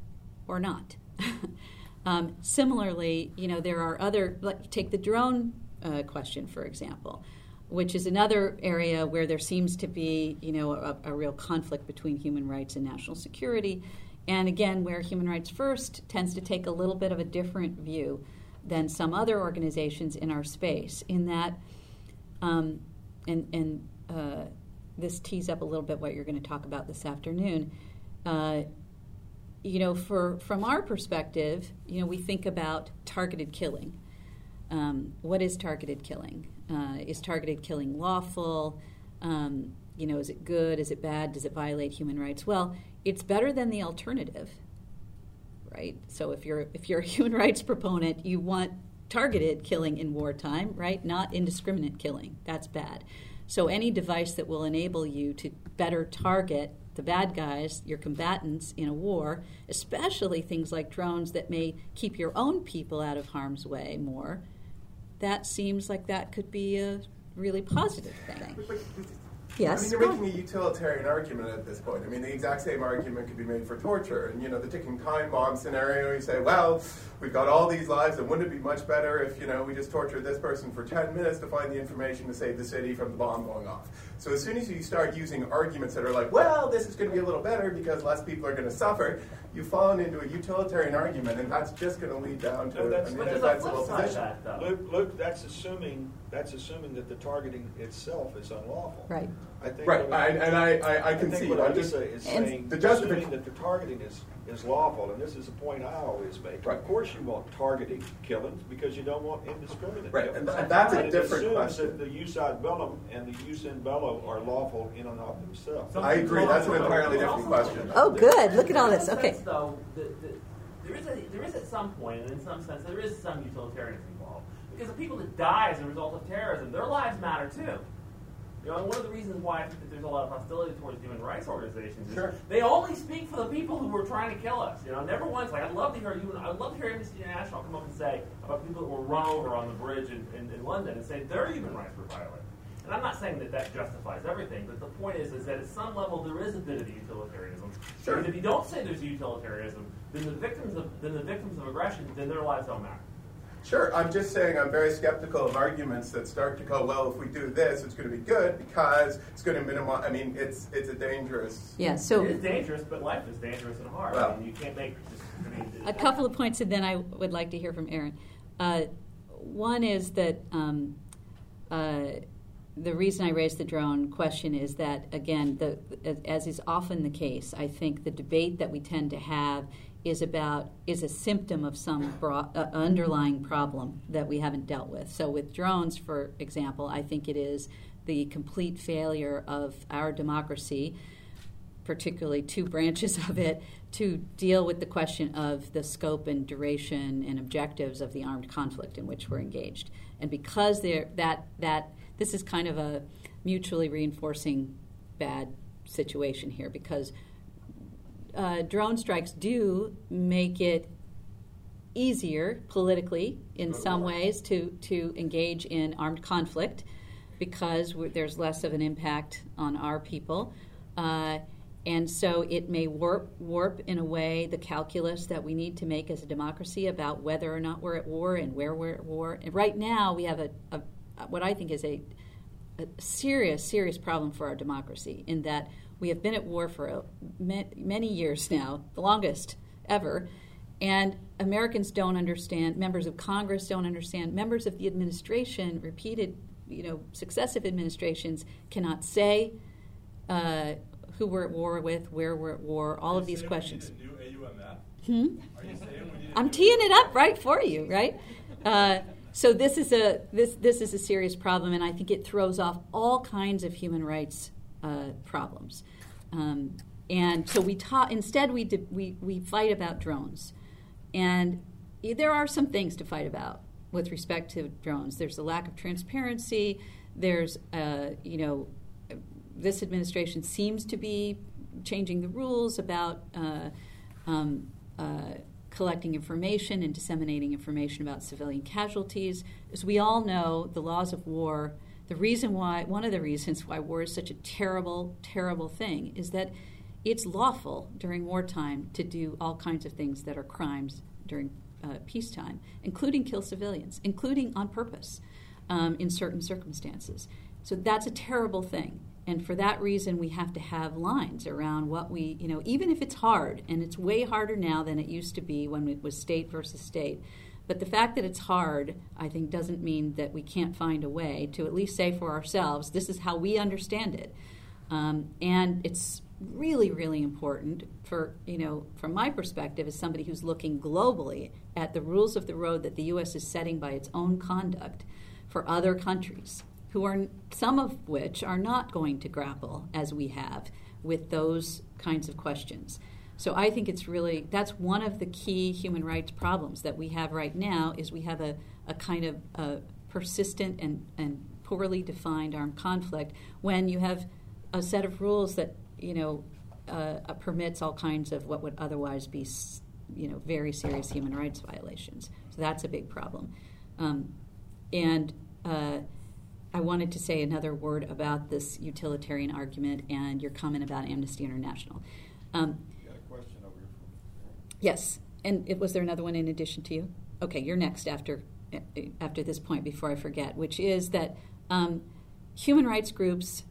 or not? um, similarly, you know, there are other, like, take the drone uh, question, for example, which is another area where there seems to be, you know, a, a real conflict between human rights and national security and again, where Human Rights First tends to take a little bit of a different view than some other organizations in our space, in that, um, and, and uh, this tees up a little bit what you're going to talk about this afternoon. Uh, you know, for from our perspective, you know, we think about targeted killing. Um, what is targeted killing? Uh, is targeted killing lawful? Um, you know, is it good? Is it bad? Does it violate human rights? Well, it's better than the alternative, right? So if you're if you're a human rights proponent, you want targeted killing in wartime, right? Not indiscriminate killing. That's bad. So any device that will enable you to better target the bad guys, your combatants in a war, especially things like drones that may keep your own people out of harm's way more, that seems like that could be a really positive thing. Yes. I mean, you're making a utilitarian argument at this point. I mean, the exact same argument could be made for torture. And, you know, the ticking time bomb scenario, you say, well, we've got all these lives, and wouldn't it be much better if, you know, we just tortured this person for 10 minutes to find the information to save the city from the bomb going off? So as soon as you start using arguments that are like, well, this is going to be a little better because less people are going to suffer, you've fallen into a utilitarian argument, and that's just going to lead down to that's, an indefensible position. That, Luke, Luke, that's assuming that's assuming that the targeting itself is unlawful. Right. I think Right, I, and I, I, I I can think see. what I'm just, Elisa is saying, the justific- assuming that the targeting is, is lawful, and this is a point I always make. Right. Of course you want targeting killings because you don't want indiscriminate Right, killings. and th- and that's a But it different assumes question. that the jus ad bellum and the jus in bello are lawful in and of themselves. I agree, that's an entirely different question. Oh, good. Look at all this. Okay. sense, though, the, the, there is a, there is at some point, and in some sense, there is some utilitarianism involved. Because the people that die as a result of terrorism, their lives matter too. You know, one of the reasons why I think that there's a lot of hostility towards human rights organizations is Sure. they only speak for the people who were trying to kill us. You know, never once. Like I'd love to hear you. I'd love to hear Amnesty International come up and say about people that were run over on the bridge in, in, in London and say their human rights were violated. And I'm not saying that that justifies everything, but the point is, is that at some level there is a bit of utilitarianism. Sure. And if you don't say there's utilitarianism, then the victims of then the victims of aggression, then their lives don't matter. Sure, I'm just saying I'm very skeptical of arguments that start to go, well, if we do this, it's going to be good because it's going to minimize. I mean, it's it's a dangerous. Yeah, so it is dangerous, but life is dangerous and hard. Well. I mean, you can't make. Just, I mean, a couple of points, and then I would like to hear from Aaron. Uh, one is that um, uh, the reason I raised the drone question is that, again, the, as is often the case, I think the debate that we tend to have is about is a symptom of some bro- uh, underlying problem that we haven't dealt with. So, with drones, for example, I think it is the complete failure of our democracy particularly two branches of it, to deal with the question of the scope and duration and objectives of the armed conflict in which we're engaged. And because there, that, that this is kind of a mutually reinforcing bad situation here, because uh, drone strikes do make it easier politically in some ways to, to engage in armed conflict because there's less of an impact on our people. Uh, and so it may warp, warp in a way the calculus that we need to make as a democracy about whether or not we're at war and where we're at war. And right now, we have a, a what I think is a, a, serious, serious problem for our democracy in that we have been at war for a, many years now, the longest ever. And Americans don't understand, members of Congress don't understand, members of the administration repeated you know, successive administrations cannot say uh, who we're at war with, where we're at war, all of these questions. Hmm? I'm teeing it up right for you, right? Uh, so this is a this this is a serious problem, and I think it throws off all kinds of human rights uh, problems. Um, and so we talk instead we, we we fight about drones, and there are some things to fight about with respect to drones. There's a lack of transparency. There's uh, you know this administration seems to be changing the rules about. Uh, um, uh, collecting information and disseminating information about civilian casualties. As we all know, the laws of war, the reason why, one of the reasons why war is such a terrible, terrible thing is that it's lawful during wartime to do all kinds of things that are crimes during uh, peacetime, including kill civilians, including on purpose um, in certain circumstances. So that's a terrible thing. And for that reason, we have to have lines around what we, you know, even if it's hard, and it's way harder now than it used to be when it was state versus state. But the fact that it's hard, I think, doesn't mean that we can't find a way to at least say for ourselves, this is how we understand it. Um, and it's really, really important for, you know, from my perspective as somebody who's looking globally at the rules of the road that the U.S. is setting by its own conduct for other countries who are some of which are not going to grapple as we have with those kinds of questions. So I think it's really that's one of the key human rights problems that we have right now is we have a, a kind of a persistent and, and poorly defined armed conflict when you have a set of rules that you know uh, permits all kinds of what would otherwise be you know very serious human rights violations. So that's a big problem, um, and uh, I wanted to say another word about this utilitarian argument and your comment about Amnesty International. Um, you got a question over here. Yes, and it, was there another one in addition to you? Okay, you're next after after this point before I forget, which is that um, human rights groups,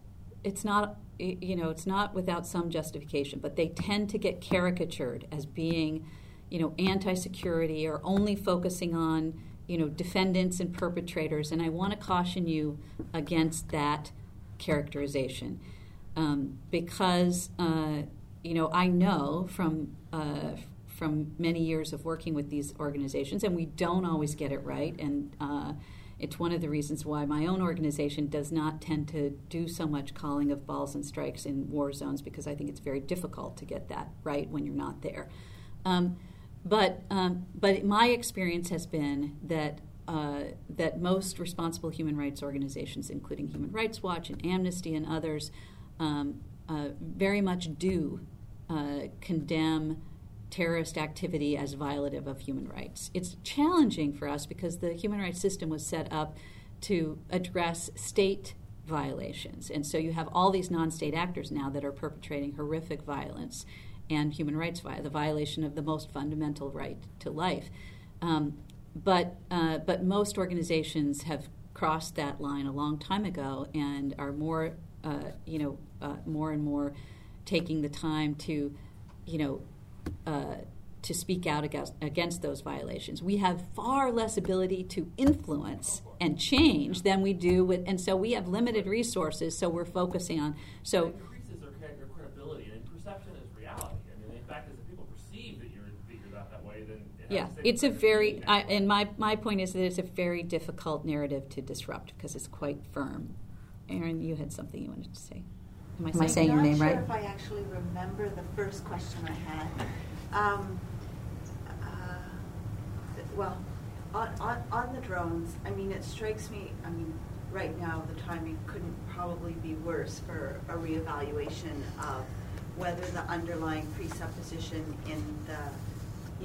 it's not you know it's not without some justification, but they tend to get caricatured as being you know anti-security or only focusing on you know, defendants and perpetrators, and I want to caution you against that characterization um, because uh, you know I know from uh, from many years of working with these organizations, and we don't always get it right, and uh, it's one of the reasons why my own organization does not tend to do so much calling of balls and strikes in war zones because I think it's very difficult to get that right when you're not there. Um, but um, but my experience has been that uh, that most responsible human rights organizations, including Human Rights Watch and Amnesty and others, um, uh, very much do uh, condemn terrorist activity as violative of human rights. It's challenging for us because the human rights system was set up to address state violations. And so you have all these non state actors now that are perpetrating horrific violence and human rights the violation of the most fundamental right to life. Um, but uh, but most organizations have crossed that line a long time ago and are more uh, you know uh, more and more taking the time to you know uh, to speak out against, against those violations. We have far less ability to influence and change than we do with, and so we have limited resources. So we're focusing on so It increases your credibility and perception is reality. I mean, in fact, if people perceive that you're that you're not that way, then it yeah, it's a very, I, and my, my point is that it's a very difficult narrative to disrupt because it's quite firm. Aaron, you had something you wanted to say. Am I, Am I saying your name sure right? if I actually remember the first question I had. Um, uh, well, on, on, on the drones, I mean, it strikes me, I mean, right now the timing couldn't probably be worse for a reevaluation of whether the underlying presupposition in the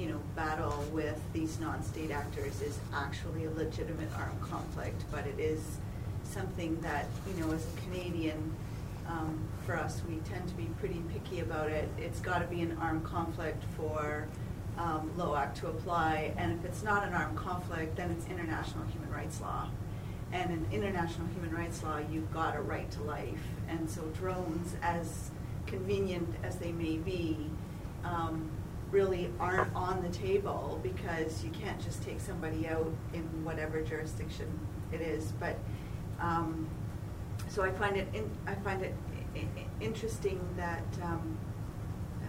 you know, battle with these non-state actors is actually a legitimate armed conflict, but it is something that, you know, as a Canadian, um, for us, we tend to be pretty picky about it. It's got to be an armed conflict for um, LOAC to apply, and if it's not an armed conflict, then it's international human rights law. And in international human rights law, you've got a right to life. And so drones, as convenient as they may be, um, really aren't on the table because you can't just take somebody out in whatever jurisdiction it is. But Um, so I find it in, I find it interesting that um, uh,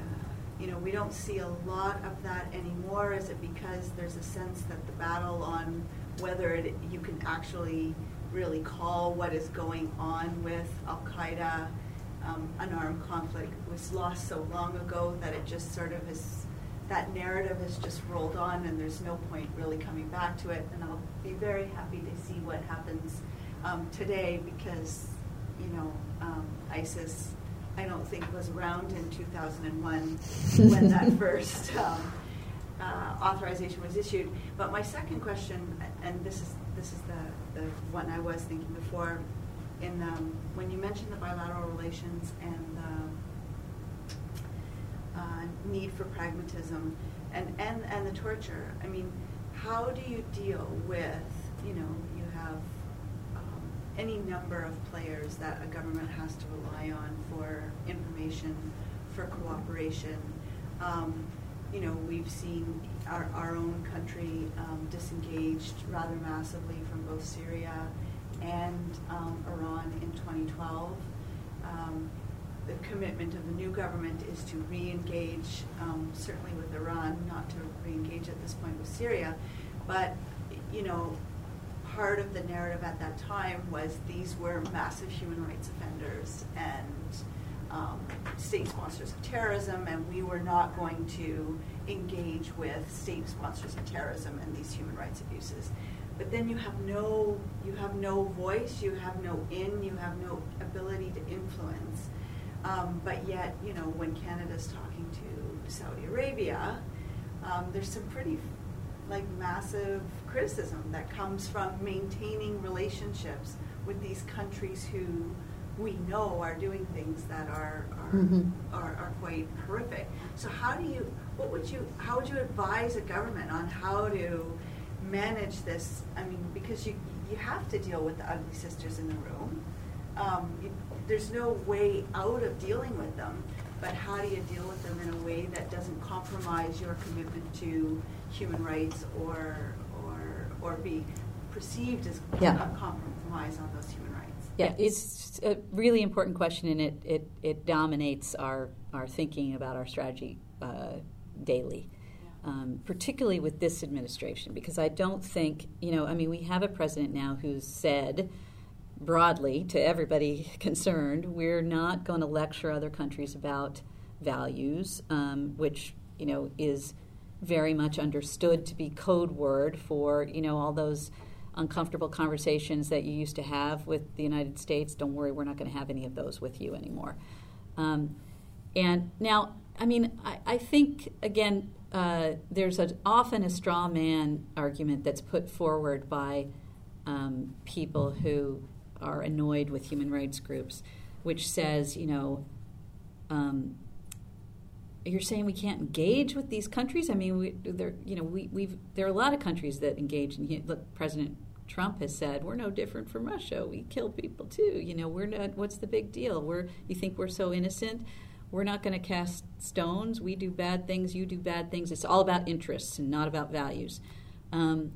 you know we don't see a lot of that anymore. Is it because there's a sense that the battle on whether it, you can actually really call what is going on with Al Qaeda, um, an armed conflict, was lost so long ago that it just sort of is that narrative has just rolled on and there's no point really coming back to it. And I'll be very happy to see what happens um, today because, you know, um, ISIS, I don't think was around in 2001 when that first um, uh, authorization was issued. But my second question, and this is this is the, the one I was thinking before, in um, when you mentioned the bilateral relations and the uh, need for pragmatism and, and, and the torture. I mean, how do you deal with, you know, you have any number of players that a government has to rely on for information, for cooperation. Um, you know, we've seen our, our own country um, disengaged rather massively from both Syria and um, Iran in 2012. Um, the commitment of the new government is to re-engage, um, certainly with Iran, not to re-engage at this point with Syria. But, you know, part of the narrative at that time was these were massive human rights offenders and um, state sponsors of terrorism, and we were not going to engage with state sponsors of terrorism and these human rights abuses. But then you have no, you have no voice, you have no in, you have no ability to influence. Um, but yet, you know, when Canada's talking to Saudi Arabia, um, there's some pretty like massive criticism that comes from maintaining relationships with these countries who we know are doing things that are are, Mhm. are are quite horrific. So how do you what would you how would you advise a government on how to manage this? I mean, because you you have to deal with the ugly sisters in the room. Um, you, there's no way out of dealing with them, but how do you deal with them in a way that doesn't compromise your commitment to human rights or or or be perceived as Yeah. a compromise on those human rights? Yeah, it's a really important question, and it, it, it dominates our, our thinking about our strategy uh, daily, um, particularly with this administration, because I don't think, you know, I mean, we have a president now who's said broadly to everybody concerned, we're not going to lecture other countries about values, um, which, you know, is very much understood to be code word for, you know, all those uncomfortable conversations that you used to have with the United States. Don't worry, we're not going to have any of those with you anymore. Um, and now, I mean, I, I think, again, uh, there's a, often a straw man argument that's put forward by um, people who are annoyed with human rights groups, which says, you know, um, you're saying we can't engage with these countries. I mean, we, there, you know, we, we've there are a lot of countries that engage. And look, President Trump has said we're no different from Russia. We kill people too. You know, we're not. What's the big deal? We're you think we're so innocent? We're not going to cast stones. We do bad things. You do bad things. It's all about interests and not about values. Um,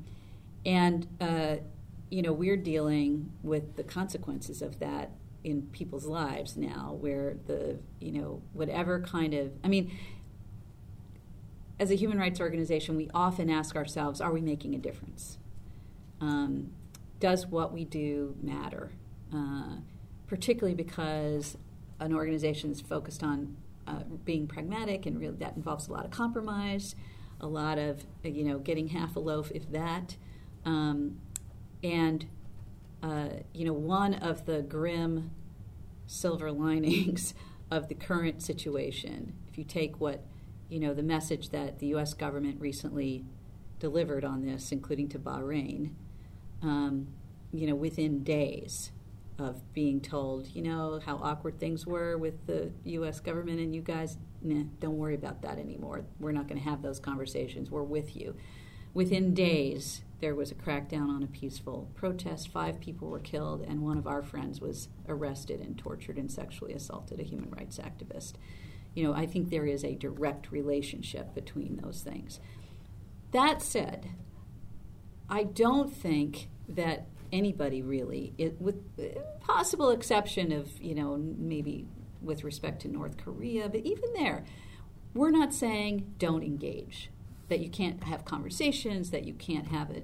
and uh, you know, we're dealing with the consequences of that in people's lives now where the you know whatever kind of i mean as a human rights organization we often ask ourselves are we making a difference? Um, does what we do matter? Uh, particularly because an organization is focused on uh, being pragmatic and really that involves a lot of compromise a lot of you know getting half a loaf if that. Um, and uh, you know, one of the grim silver linings of the current situation, if you take what, you know, the message that the U.S. government recently delivered on this, including to Bahrain, um, you know, within days of being told, you know, how awkward things were with the U.S. government, and you guys, nah, don't worry about that anymore. We're not going to have those conversations. We're with you. Within days, there was a crackdown on a peaceful protest. Five people were killed, and one of our friends was arrested and tortured and sexually assaulted, a human rights activist. You know, I think there is a direct relationship between those things. That said, I don't think that anybody really, it, with possible exception of you know maybe with respect to North Korea, but even there, we're not saying don't engage, that you can't have conversations, that you can't have a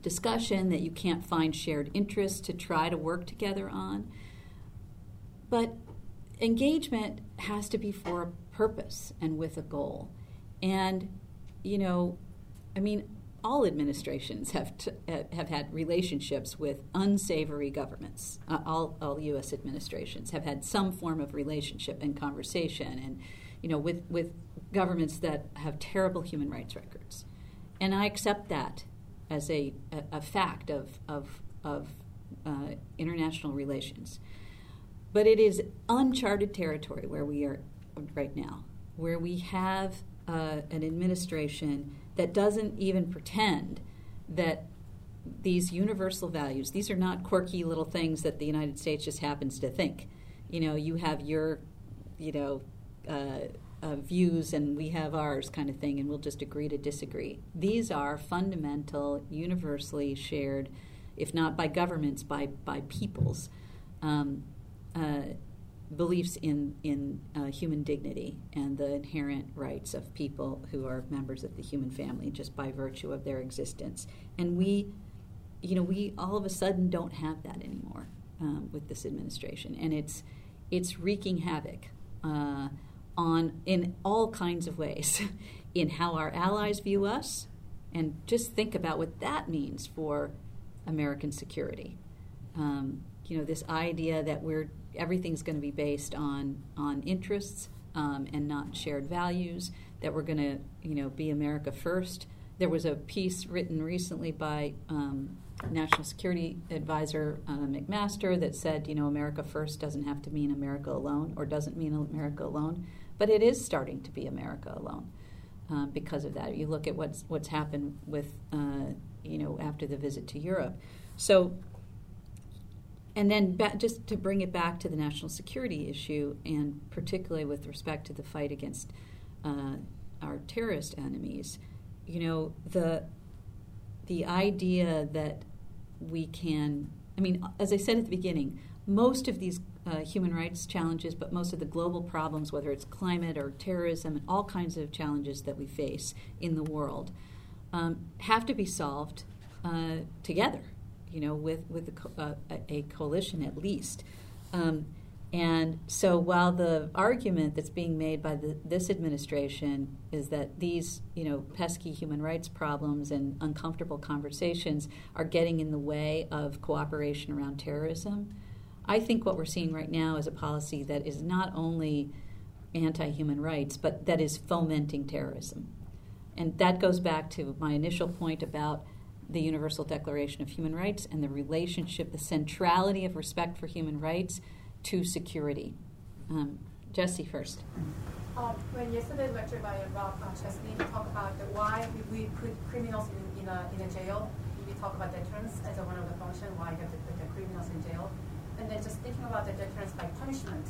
discussion, that you can't find shared interests to try to work together on. But engagement has to be for a purpose and with a goal. And, you know, I mean, all administrations have t- have had relationships with unsavory governments. Uh, all, all U.S. administrations have had some form of relationship and conversation, and you know, with with governments that have terrible human rights records. And I accept that as a, a, a fact of of, of uh, international relations. But it is uncharted territory where we are right now, where we have uh, an administration that doesn't even pretend that these universal values, these are not quirky little things that the United States just happens to think. You know, you have your, you know, uh, uh, views and we have ours kind of thing, and we'll just agree to disagree. These are fundamental, universally shared, if not by governments, by, by peoples. Um, uh, beliefs in in uh, human dignity and the inherent rights of people who are members of the human family just by virtue of their existence. And we, you know, we all of a sudden don't have that anymore um, with this administration, and it's it's wreaking havoc uh, on in all kinds of ways, in how our allies view us, and just think about what that means for American security. Um, you know, this idea that we're everything's going to be based on on interests um, and not shared values. That we're going to you know be America first. There was a piece written recently by um, National Security Advisor uh, McMaster that said you know America first doesn't have to mean America alone or doesn't mean America alone, but it is starting to be America alone. Uh, because of that, you look at what's what's happened with uh, you know after the visit to Europe. So and then ba- just to bring it back to the national security issue, and particularly with respect to the fight against uh, our terrorist enemies, you know the the idea that we can, I mean, as I said at the beginning, most of these uh, human rights challenges, but most of the global problems, whether it's climate or terrorism and all kinds of challenges that we face in the world, um, have to be solved uh, together you know, with with a, co- uh, a coalition at least. Um, and so, while the argument that's being made by the, this administration is that these, you know, pesky human rights problems and uncomfortable conversations are getting in the way of cooperation around terrorism, I think what we're seeing right now is a policy that is not only anti-human rights, but that is fomenting terrorism. And that goes back to my initial point about the Universal Declaration of Human Rights and the relationship, the centrality of respect for human rights to security. Um, Jesse first. Um, when yesterday's lecture by Rob uh, Chesney talked about the why we, we put criminals in, in, a, in a jail, we talk about deterrence as a one of the functions, why to put the criminals in jail. And then just thinking about the deterrence by punishment,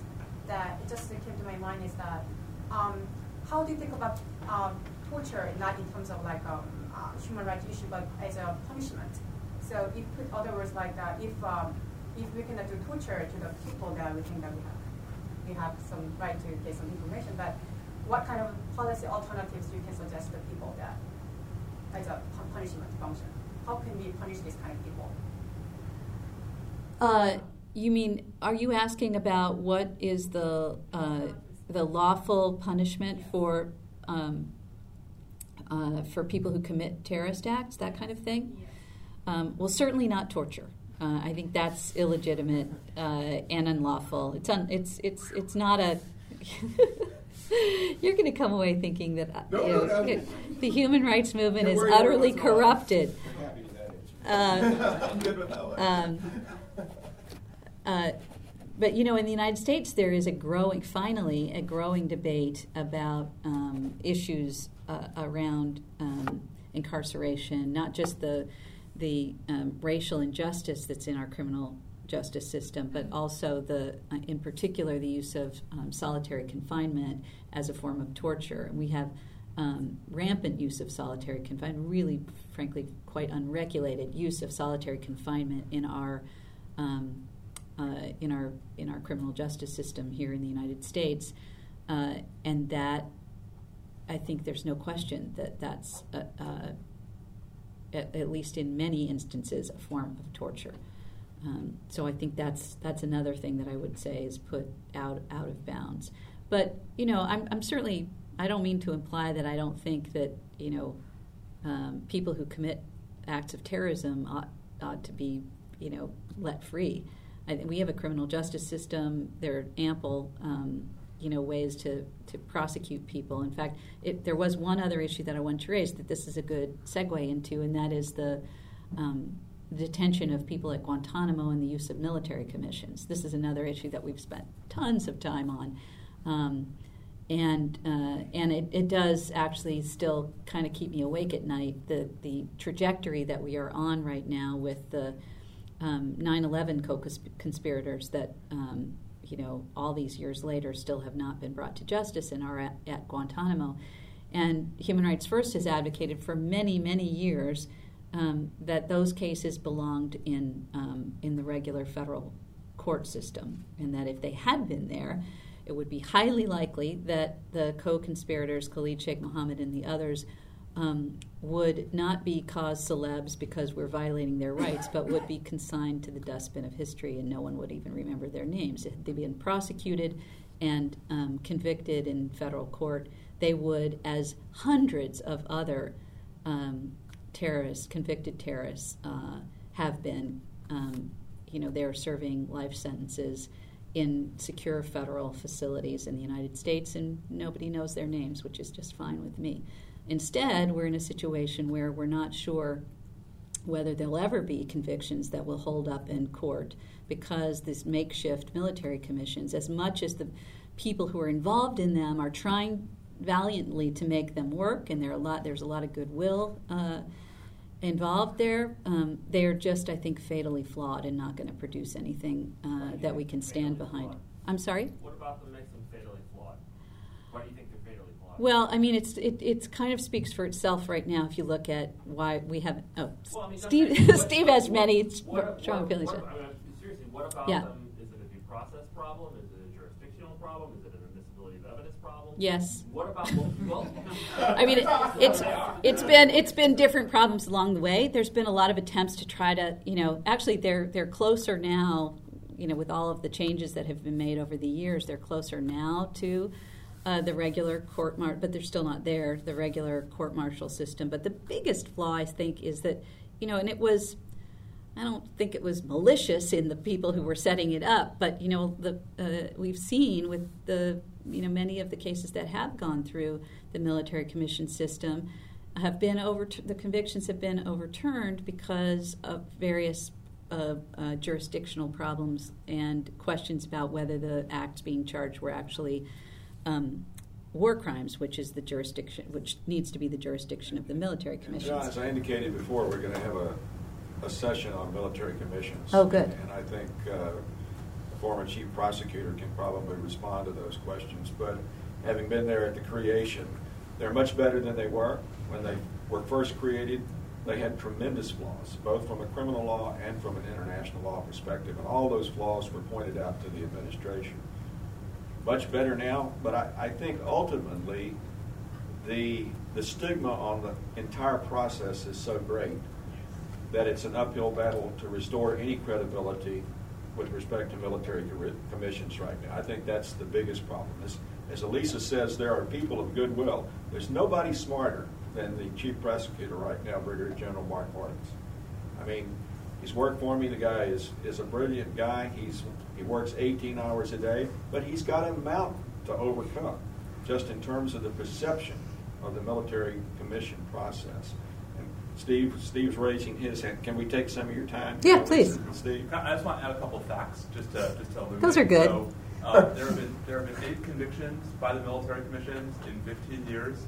that it just came to my mind is that um, how do you think about um, torture, not in terms of like um, uh, human rights issue, but as a punishment. So if, put other words like that, if um, if we cannot do torture to the people that we think that we have, we have some right to get some information, but what kind of policy alternatives you can suggest to people that as a punishment function? How can we punish these kind of people? Uh, you mean, are you asking about what is the uh, the lawful punishment for um, uh, for people who commit terrorist acts, that kind of thing. Um, well, certainly not torture. Uh, I think that's illegitimate uh, and unlawful. It's un, it's it's it's not a. You're going to come away thinking that uh, no, you know, no, no. the human rights movement is utterly corrupted. I'm good with that one. Um, uh, but you know, in the United States, there is a growing, finally, a growing debate about um, issues uh, around um, incarceration, not just the the um, racial injustice that's in our criminal justice system, but also the, uh, in particular, the use of um, solitary confinement as a form of torture. And we have um, rampant use of solitary confinement, really, frankly, quite unregulated use of solitary confinement in our um, uh, in our in our criminal justice system here in the United States, uh, and that I think there's no question that that's uh, uh, at, at, least in many instances a form of torture. Um, so I think that's that's another thing that I would say is put out out of bounds. But you know, I'm, I'm certainly I don't mean to imply that I don't think that you know um, people who commit acts of terrorism ought, ought to be you know let free. We have a criminal justice system. There are ample um, you know ways to to prosecute people. In fact, it, there was one other issue that I want to raise that this is a good segue into, and that is the um, detention of people at Guantanamo and the use of military commissions. This is another issue that we've spent tons of time on. Um, and uh, and it, it does actually still kind of keep me awake at night. The the trajectory that we are on right now with the um, 9/11 co-conspirators that um, you know all these years later still have not been brought to justice and are at, at Guantanamo. And Human Rights First has advocated for many many years um, that those cases belonged in um, in the regular federal court system, and that if they had been there it would be highly likely that the co conspirators, Khalid Sheikh Mohammed and the others, um, would not be cause celebs because we're violating their rights, but would be consigned to the dustbin of history and no one would even remember their names. If they'd been prosecuted and um, convicted in federal court, they would, as hundreds of other um, terrorists, convicted terrorists, uh, have been, um, you know, they're serving life sentences in secure federal facilities in the United States, and nobody knows their names, which is just fine with me. Instead, we're in a situation where we're not sure whether there'll ever be convictions that will hold up in court because these makeshift military commissions, as much as the people who are involved in them are trying valiantly to make them work, and there are a lot, there's a lot of goodwill. Uh, involved there, um, they're just, I think, fatally flawed and not going to produce anything uh, that we can stand behind. I'm sorry. What about them makes them fatally flawed? Why do you think they're fatally flawed? Well, I mean, it's it it's kind of speaks for itself right now. If you look at why we have oh, well, I mean, Steve what, Steve has what, many what, strong feelings. I mean, seriously, what about yeah. them? Is it a due process problem? Is it a jurisdictional problem? Is it an admissibility of evidence problem? Yes. What about well? I mean, it, it's it's been it's been different problems along the way. There's been a lot of attempts to try to you know actually they're they're closer now. You know, with all of the changes that have been made over the years, they're closer now to uh, the regular court martial, but they're still not there. The regular court martial system. But the biggest flaw, I think, is that you know, and it was. I don't think it was malicious in the people who were setting it up, but you know, the uh, we've seen with the you know many of the cases that have gone through the military commission system have been over the convictions have been overturned because of various uh, uh, jurisdictional problems and questions about whether the acts being charged were actually um, war crimes, which is the jurisdiction, which needs to be the jurisdiction of the military commission. John, as I indicated before, we're going to have a, a session on military commissions. Oh, good. And I think uh, the former chief prosecutor can probably respond to those questions. But having been there at the creation, they're much better than they were when they were first created they had tremendous flaws, both from a criminal law and from an international law perspective, and all those flaws were pointed out to the administration. Much better now, but I, I think ultimately the the stigma on the entire process is so great that it's an uphill battle to restore any credibility with respect to military commissions right now. I think that's the biggest problem. As, as Elisa says, there are people of goodwill. There's nobody smarter than the chief prosecutor right now, Brigadier General Mark Martins. I mean, he's worked for me. The guy is, is a brilliant guy. He's he works 18 hours a day, but he's got a mountain to overcome, just in terms of the perception of the military commission process. And Steve, Steve's raising his hand. Can we take some of your time? Yeah, please. Steve, I just want to add a couple of facts just to just to Those are good. So, uh, there have been there have been eight convictions by the military commissions in 15 years.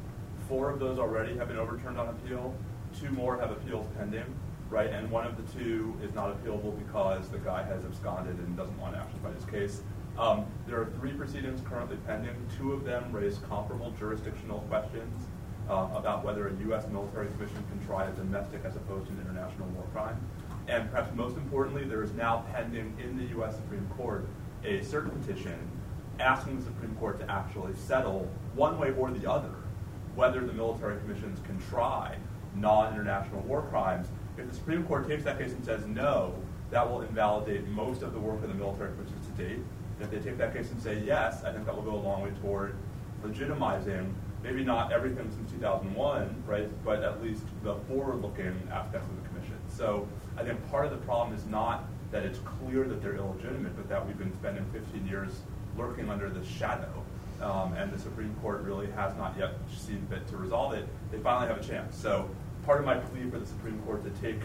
Four of those already have been overturned on appeal. Two more have appeals pending, right? And one of the two is not appealable because the guy has absconded and doesn't want to action by his case. Um, there are three proceedings currently pending. Two of them raise comparable jurisdictional questions. uh, about whether a U.S. military commission can try a domestic as opposed to an international war crime. And perhaps most importantly, there is now pending in the U.S. Supreme Court a cert petition asking the Supreme Court to actually settle one way or the other whether the military commissions can try non-international war crimes. If the Supreme Court takes that case and says no, that will invalidate most of the work of the military commissions to date. If they take that case and say yes, I think that will go a long way toward legitimizing maybe not everything since 2001, right, but at least the forward-looking aspects of the commission. So I think part of the problem is not that it's clear that they're illegitimate, but that we've been spending 15 years lurking under the shadow, um, and the Supreme Court really has not yet seen fit to resolve it. They finally have a chance. So part of my plea for the Supreme Court to take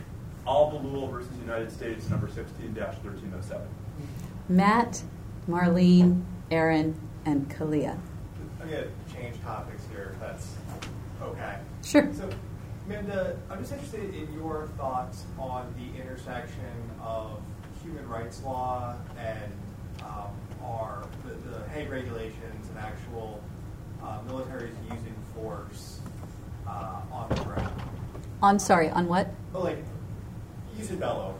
Al-Bahlul versus United States, number 16-1307. Matt, Marlene, Aaron, and Kalia. I'm going to change topics here, if that's okay. Sure. So, Minda, I'm just interested in your thoughts on the intersection of human rights law and um, our the, the Hague regulations and actual uh, militaries using force uh, on the ground. On sorry, on what? But like, bello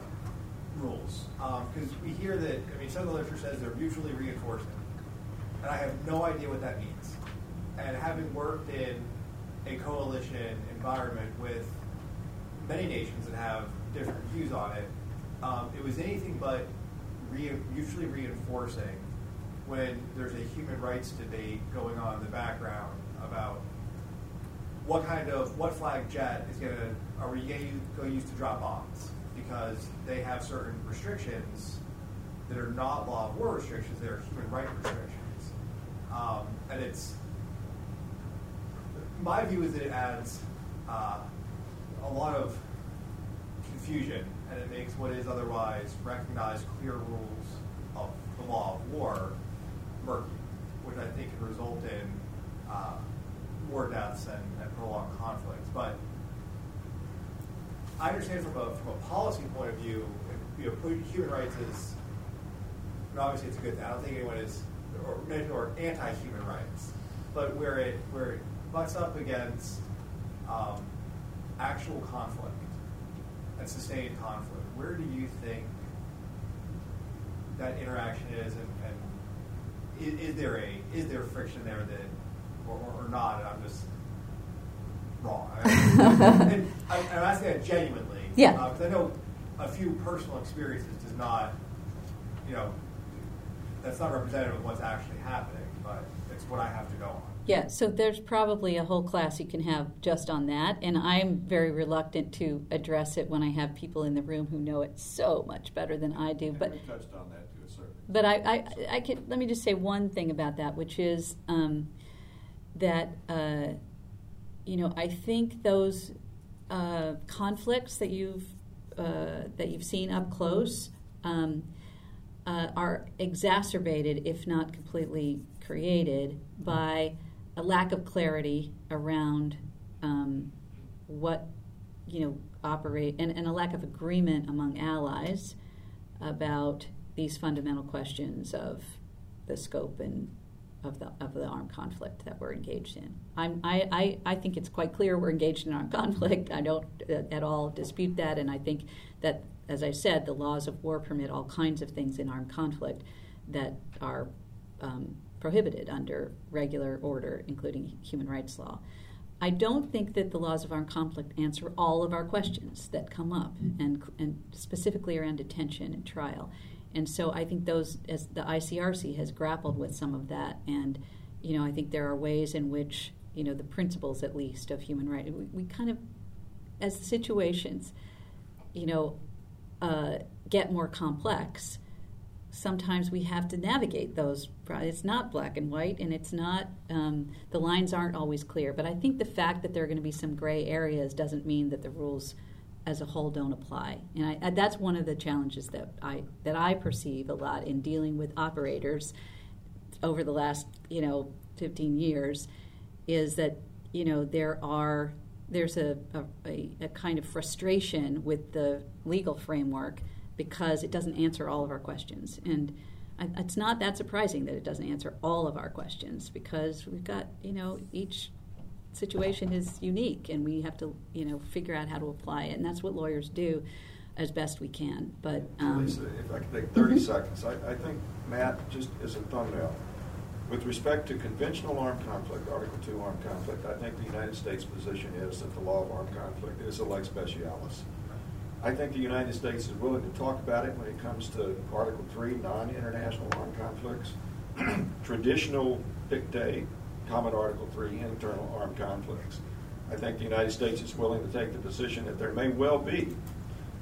rules, because um, we hear that. I mean, some of the literature says they're mutually reinforcing, and I have no idea what that means. And having worked in a coalition environment with many nations that have different views on it, um, it was anything but re- mutually reinforcing when there's a human rights debate going on in the background about what kind of what flag jet is going to are we going to use to drop bombs? Because they have certain restrictions that are not law of war restrictions; they're human right restrictions, um, and it's my view is that it adds uh, a lot of confusion and it makes what is otherwise recognized clear rules of the law of war murky, which I think can result in uh, more deaths and prolonged conflicts. But I understand from a, from a policy point of view, you know, human rights is, obviously it's a good thing. I don't think anyone is, or are anti-human rights. But where it, where it butts up against um, actual conflict and sustained conflict, where do you think that interaction is, and, and is, is, there a is there friction there that, or, or, or not? And I'm just wrong. and I, am asking that genuinely, yeah, because uh, I know a few personal experiences does not, you know, that's not representative of what's actually happening, but it's what I have to go on. Yeah, so there's probably a whole class you can have just on that, and I'm very reluctant to address it when I have people in the room who know it so much better than I do. And but we touched on that to a certain. But I, I, I could let me just say one thing about that, which is um, that uh, you know I think those uh, conflicts that you've uh, that you've seen up close. Um, uh, are exacerbated, if not completely created, by a lack of clarity around um, what you know operate and, and a lack of agreement among allies about these fundamental questions of the scope and of the of the armed conflict that we're engaged in. I'm, I, I, I think it's quite clear we're engaged in armed conflict. I don't uh, at all dispute that, and I think that, as I said, the laws of war permit all kinds of things in armed conflict that are um, prohibited under regular order, including human rights law. I don't think that the laws of armed conflict answer all of our questions that come up, and, and specifically around detention and trial. And so I think those, as the ICRC has grappled with some of that, and you know, I think there are ways in which you know the principles, at least, of human rights. We, we kind of, as situations, you know, uh, get more complex sometimes we have to navigate those. It's not black and white, and it's not, um, the lines aren't always clear. But I think the fact that there are going to be some gray areas doesn't mean that the rules as a whole don't apply. And I, that's one of the challenges that I, that I perceive a lot in dealing with operators over the last, you know, 15 years is that, you know, there are, there's a, a, a kind of frustration with the legal framework because it doesn't answer all of our questions. And it's not that surprising that it doesn't answer all of our questions because we've got, you know, each situation is unique, and we have to, you know, figure out how to apply it, and that's what lawyers do as best we can. But um, Lisa, if I could take 30 seconds, I, I think, Matt, just as a thumbnail, with respect to conventional armed conflict, Article 2 armed conflict, I think the United States position is that the law of armed conflict is a lex specialis. I think the United States is willing to talk about it when it comes to Article 3, non-international armed conflicts, traditional dictate, common Article 3, internal armed conflicts. I think the United States is willing to take the position that there may well be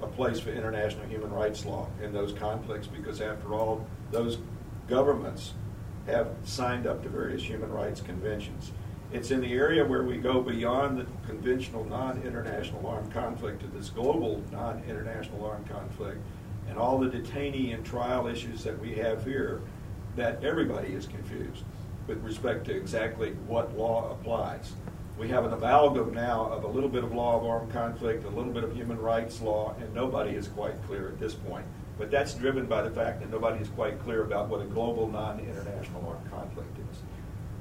a place for international human rights law in those conflicts because, after all, those governments have signed up to various human rights conventions. It's in the area where we go beyond the conventional non international armed conflict to this global non international armed conflict and all the detainee and trial issues that we have here that everybody is confused with respect to exactly what law applies. We have an amalgam now of a little bit of law of armed conflict, a little bit of human rights law, and nobody is quite clear at this point. But that's driven by the fact that nobody is quite clear about what a global non international armed conflict is.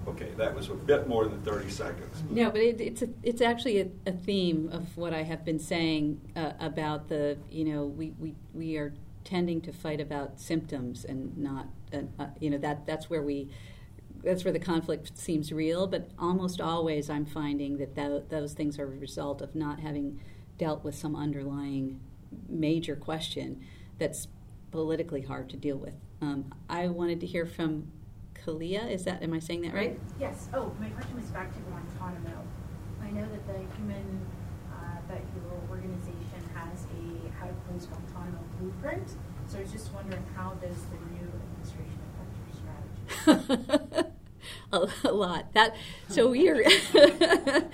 Okay, that was a bit more than 30 seconds. No, but it, it's a, it's actually a, a, theme of what I have been saying uh, about the you know we, we we are tending to fight about symptoms and not uh, uh, you know that that's where we that's where the conflict seems real. But almost always, I'm finding that th- those things are a result of not having dealt with some underlying major question that's politically hard to deal with. Um, I wanted to hear from Kalia. Is that am I saying that right? Yes. Oh, my question was back to Guantanamo. I know that the human uh, that your organization has a how to close Guantanamo blueprint. So I was just wondering how does the new administration affect your strategy? a, a, lot. That so we are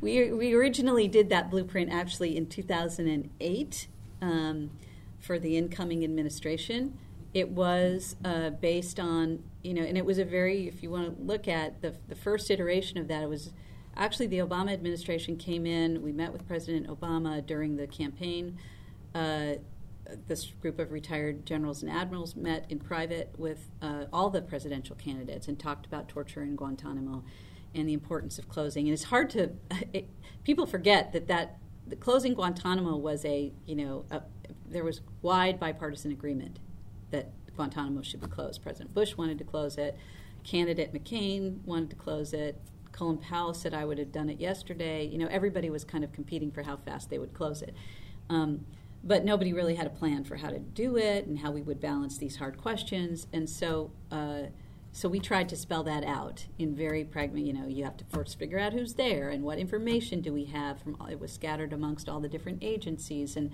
we we originally did that blueprint actually in 2008 um, for the incoming administration. It was uh, based on you know, and it was a very if you want to look at the the first iteration of that, it was actually the Obama administration came in. We met with President Obama during the campaign. Uh, this group of retired generals and admirals met in private with uh, all the presidential candidates and talked about torture in Guantanamo and the importance of closing. And it's hard to it, people forget that that the closing Guantanamo was a you know a, there was wide bipartisan agreement that Guantanamo should be closed. President Bush wanted to close it. Candidate McCain wanted to close it. Colin Powell said I would have done it yesterday. You know, everybody was kind of competing for how fast they would close it. Um, but nobody really had a plan for how to do it and how we would balance these hard questions. And so, uh, so we tried to spell that out in very pragmatic. You know, you have to first figure out who's there and what information do we have from. It was scattered amongst all the different agencies and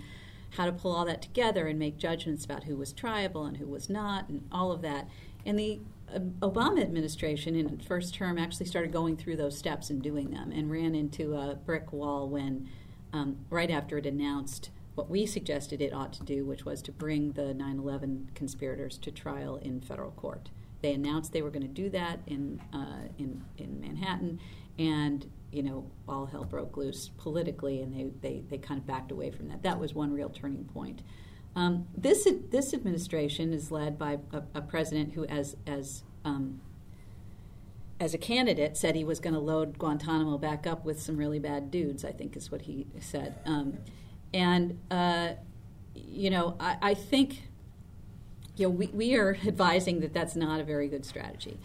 how to pull all that together and make judgments about who was triable and who was not and all of that. And the uh, Obama administration in first term actually started going through those steps and doing them and ran into a brick wall when um, right after it announced what we suggested it ought to do, which was to bring the 9 11 conspirators to trial in federal court. They announced they were going to do that in, uh, in, in Manhattan, and you know, all hell broke loose politically, and they, they, they kind of backed away from that. That was one real turning point. Um, this this administration is led by a, a president who, as as um, as a candidate, said he was going to load Guantanamo back up with some really bad dudes. I think is what he said. Um, and, uh, you know, I, I, think, you know, we, we are advising that that's not a very good strategy.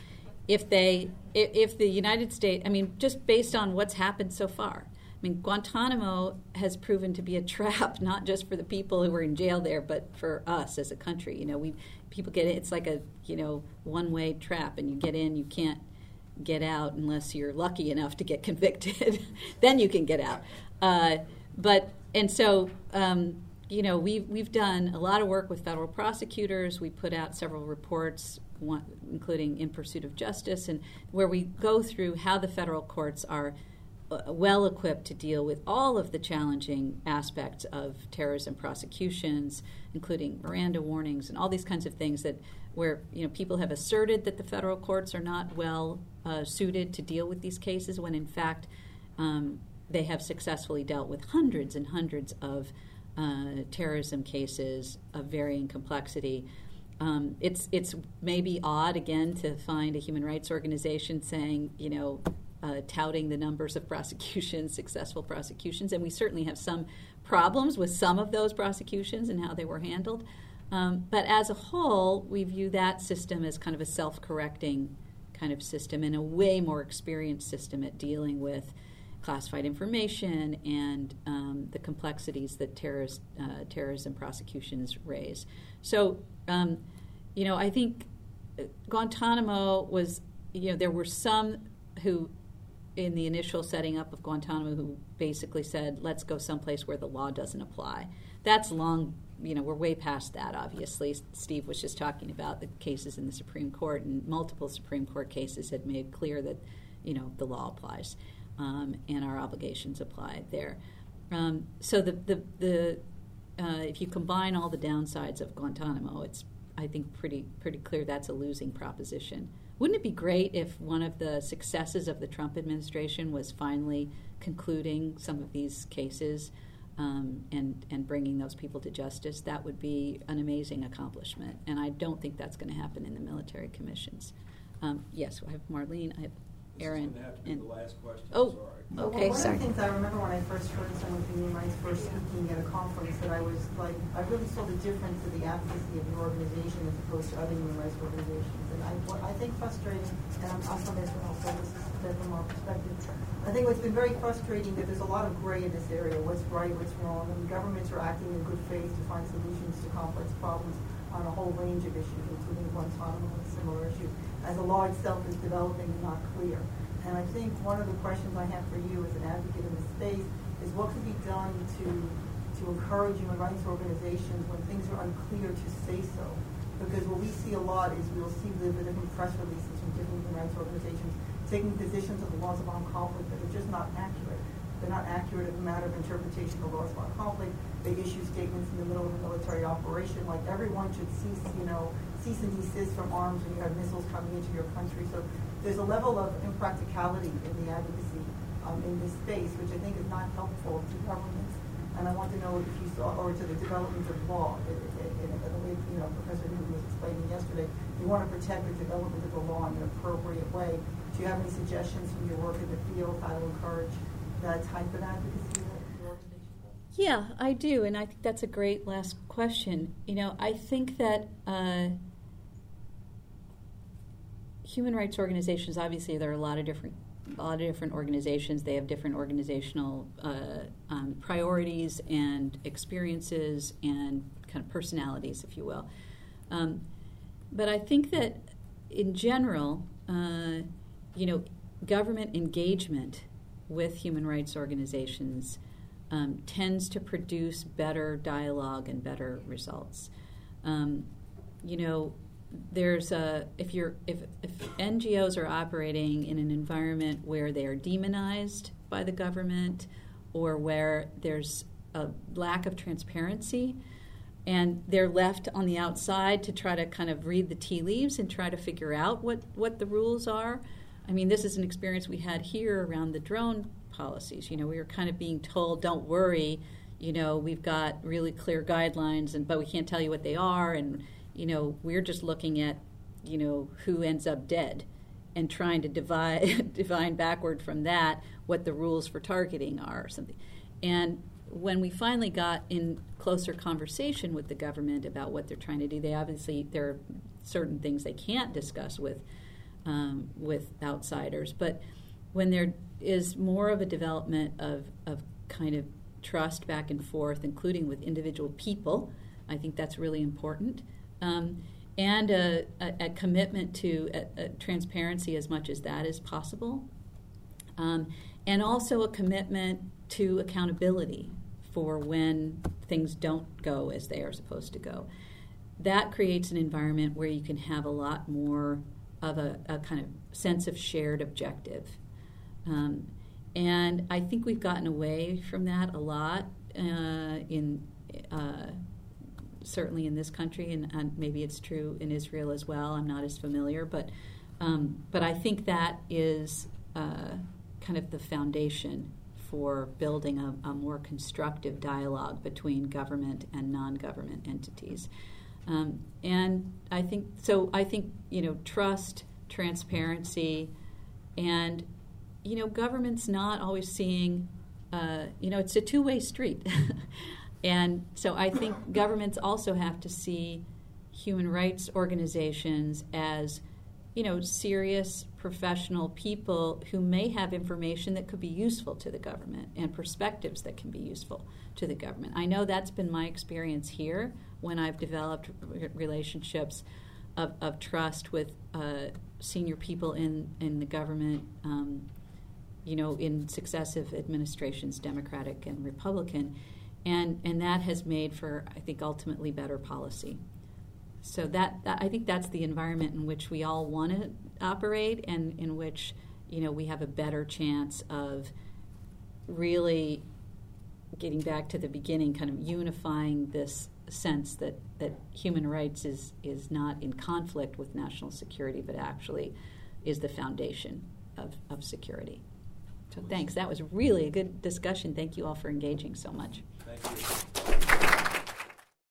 If they, if, if the United States, I mean, just based on what's happened so far, I mean, Guantanamo has proven to be a trap, not just for the people who were in jail there, but for us as a country. You know, we people get it. It's like a you know one way trap, and you get in, you can't get out unless you're lucky enough to get convicted. then you can get out. Uh, but and so um, you know we've we've done a lot of work with federal prosecutors. We put out several reports, one, including in pursuit of justice, and where we go through how the federal courts are uh, well equipped to deal with all of the challenging aspects of terrorism prosecutions, including Miranda warnings and all these kinds of things that where you know people have asserted that the federal courts are not well uh, suited to deal with these cases, when in fact um, they have successfully dealt with hundreds and hundreds of uh, terrorism cases of varying complexity. Um, it's it's maybe odd again to find a human rights organization saying, you know, uh, touting the numbers of prosecutions, successful prosecutions, and we certainly have some problems with some of those prosecutions and how they were handled. Um, but as a whole, we view that system as kind of a self correcting kind of system and a way more experienced system at dealing with classified information and um, the complexities that terrorist, uh, terrorism prosecutions raise. So, um, you know, I think Guantanamo was, you know, there were some who, in the initial setting up of Guantanamo, who basically said, let's go someplace where the law doesn't apply. That's long, you know, we're way past that, obviously. Steve was just talking about the cases in the Supreme Court, and multiple Supreme Court cases had made clear that, you know, the law applies um, and our obligations apply there. Um, so the, the, the uh, if you combine all the downsides of Guantanamo, it's I think pretty pretty clear that's a losing proposition. Wouldn't it be great if one of the successes of the Trump administration was finally concluding some of these cases um, and and bringing those people to justice? That would be an amazing accomplishment, and I don't think that's going to happen in the military commissions. Um, yes, I have Marlene. I have Aaron. This to be and, the last question. Oh, Sorry. okay, well, one sorry. of the things I remember when I first heard some of the human rights first speaking at a conference that I was like, I really saw the difference in the advocacy of your organization as opposed to other human rights organizations. And I, what I think frustrating, and I'm, I'm from Israel, so this is a bit from our perspective. I think what's been very frustrating that there's a lot of gray in this area, what's right, what's wrong, and governments are acting in good faith to find solutions to complex problems on a whole range of issues, including Guantanamo and similar issues, as the law itself is developing and not clear. And I think one of the questions I have for you as an advocate in this space is what could be done to to encourage human rights organizations when things are unclear to say so. Because what we see a lot is we'll see the, the different press releases from different human rights organizations taking positions of the laws of armed conflict that are just not accurate. They're not accurate as a matter of interpretation of the laws of armed conflict. They issue statements in the middle of a military operation like everyone should cease, you know, cease and desist from arms when you have missiles coming into your country. So there's a level of impracticality in the advocacy um, in this space, which I think is not helpful to governments. And I want to know if you saw, or to the development of law, in, in, the way you know Professor Newton was explaining yesterday. You want to protect the development of the law in an appropriate way. Do you have any suggestions from your work in the field how to encourage that type of advocacy? Yeah, I do, and I think that's a great last question. You know, I think that uh, human rights organizations, obviously, there are a lot of different, a lot of different organizations. They have different organizational uh, um, priorities and experiences and kind of personalities, if you will. Um, but I think that, in general, uh, you know, government engagement with human rights organizations um, tends to produce better dialogue and better results. Um, you know, there's a if you're if, if NGOs are operating in an environment where they are demonized by the government or where there's a lack of transparency and they're left on the outside to try to kind of read the tea leaves and try to figure out what, what the rules are. I mean, this is an experience we had here around the drone policies. You know, we were kind of being told, "Don't worry, you know, we've got really clear guidelines, and but we can't tell you what they are." And you know, we're just looking at, you know, who ends up dead, and trying to divide divine backward from that what the rules for targeting are or something. And when we finally got in closer conversation with the government about what they're trying to do, they obviously there are certain things they can't discuss with um, with outsiders, but when there is more of a development of, of kind of trust back and forth, including with individual people, I think that's really important. Um, and a, a, a, commitment to a, transparency as much as that is possible. Um, and also a commitment to accountability for when things don't go as they are supposed to go. That creates an environment where you can have a lot more of a, a kind of sense of shared objective. Um, and I think we've gotten away from that a lot uh, in uh, certainly in this country, and, and, maybe it's true in Israel as well. I'm not as familiar, but um, but I think that is uh, kind of the foundation for building a, a, more constructive dialogue between government and non-government entities. Um, and I think so. I think you know trust, transparency, and you know, government's not always seeing, uh, you know, it's a two way street. and so I think governments also have to see human rights organizations as, you know, serious professional people who may have information that could be useful to the government and perspectives that can be useful to the government. I know that's been my experience here when I've developed relationships of, of trust with uh, senior people in, in the government, um, you know, in successive administrations, Democratic and Republican. And, and that has made for, I think, ultimately better policy. So that, that I think that's the environment in which we all want to operate, and in which you know we have a better chance of really getting back to the beginning, kind of unifying this sense that, that human rights is, is not in conflict with national security, but actually is the foundation of, of security. So thanks. That was really a good discussion. Thank you all for engaging so much. Thank you.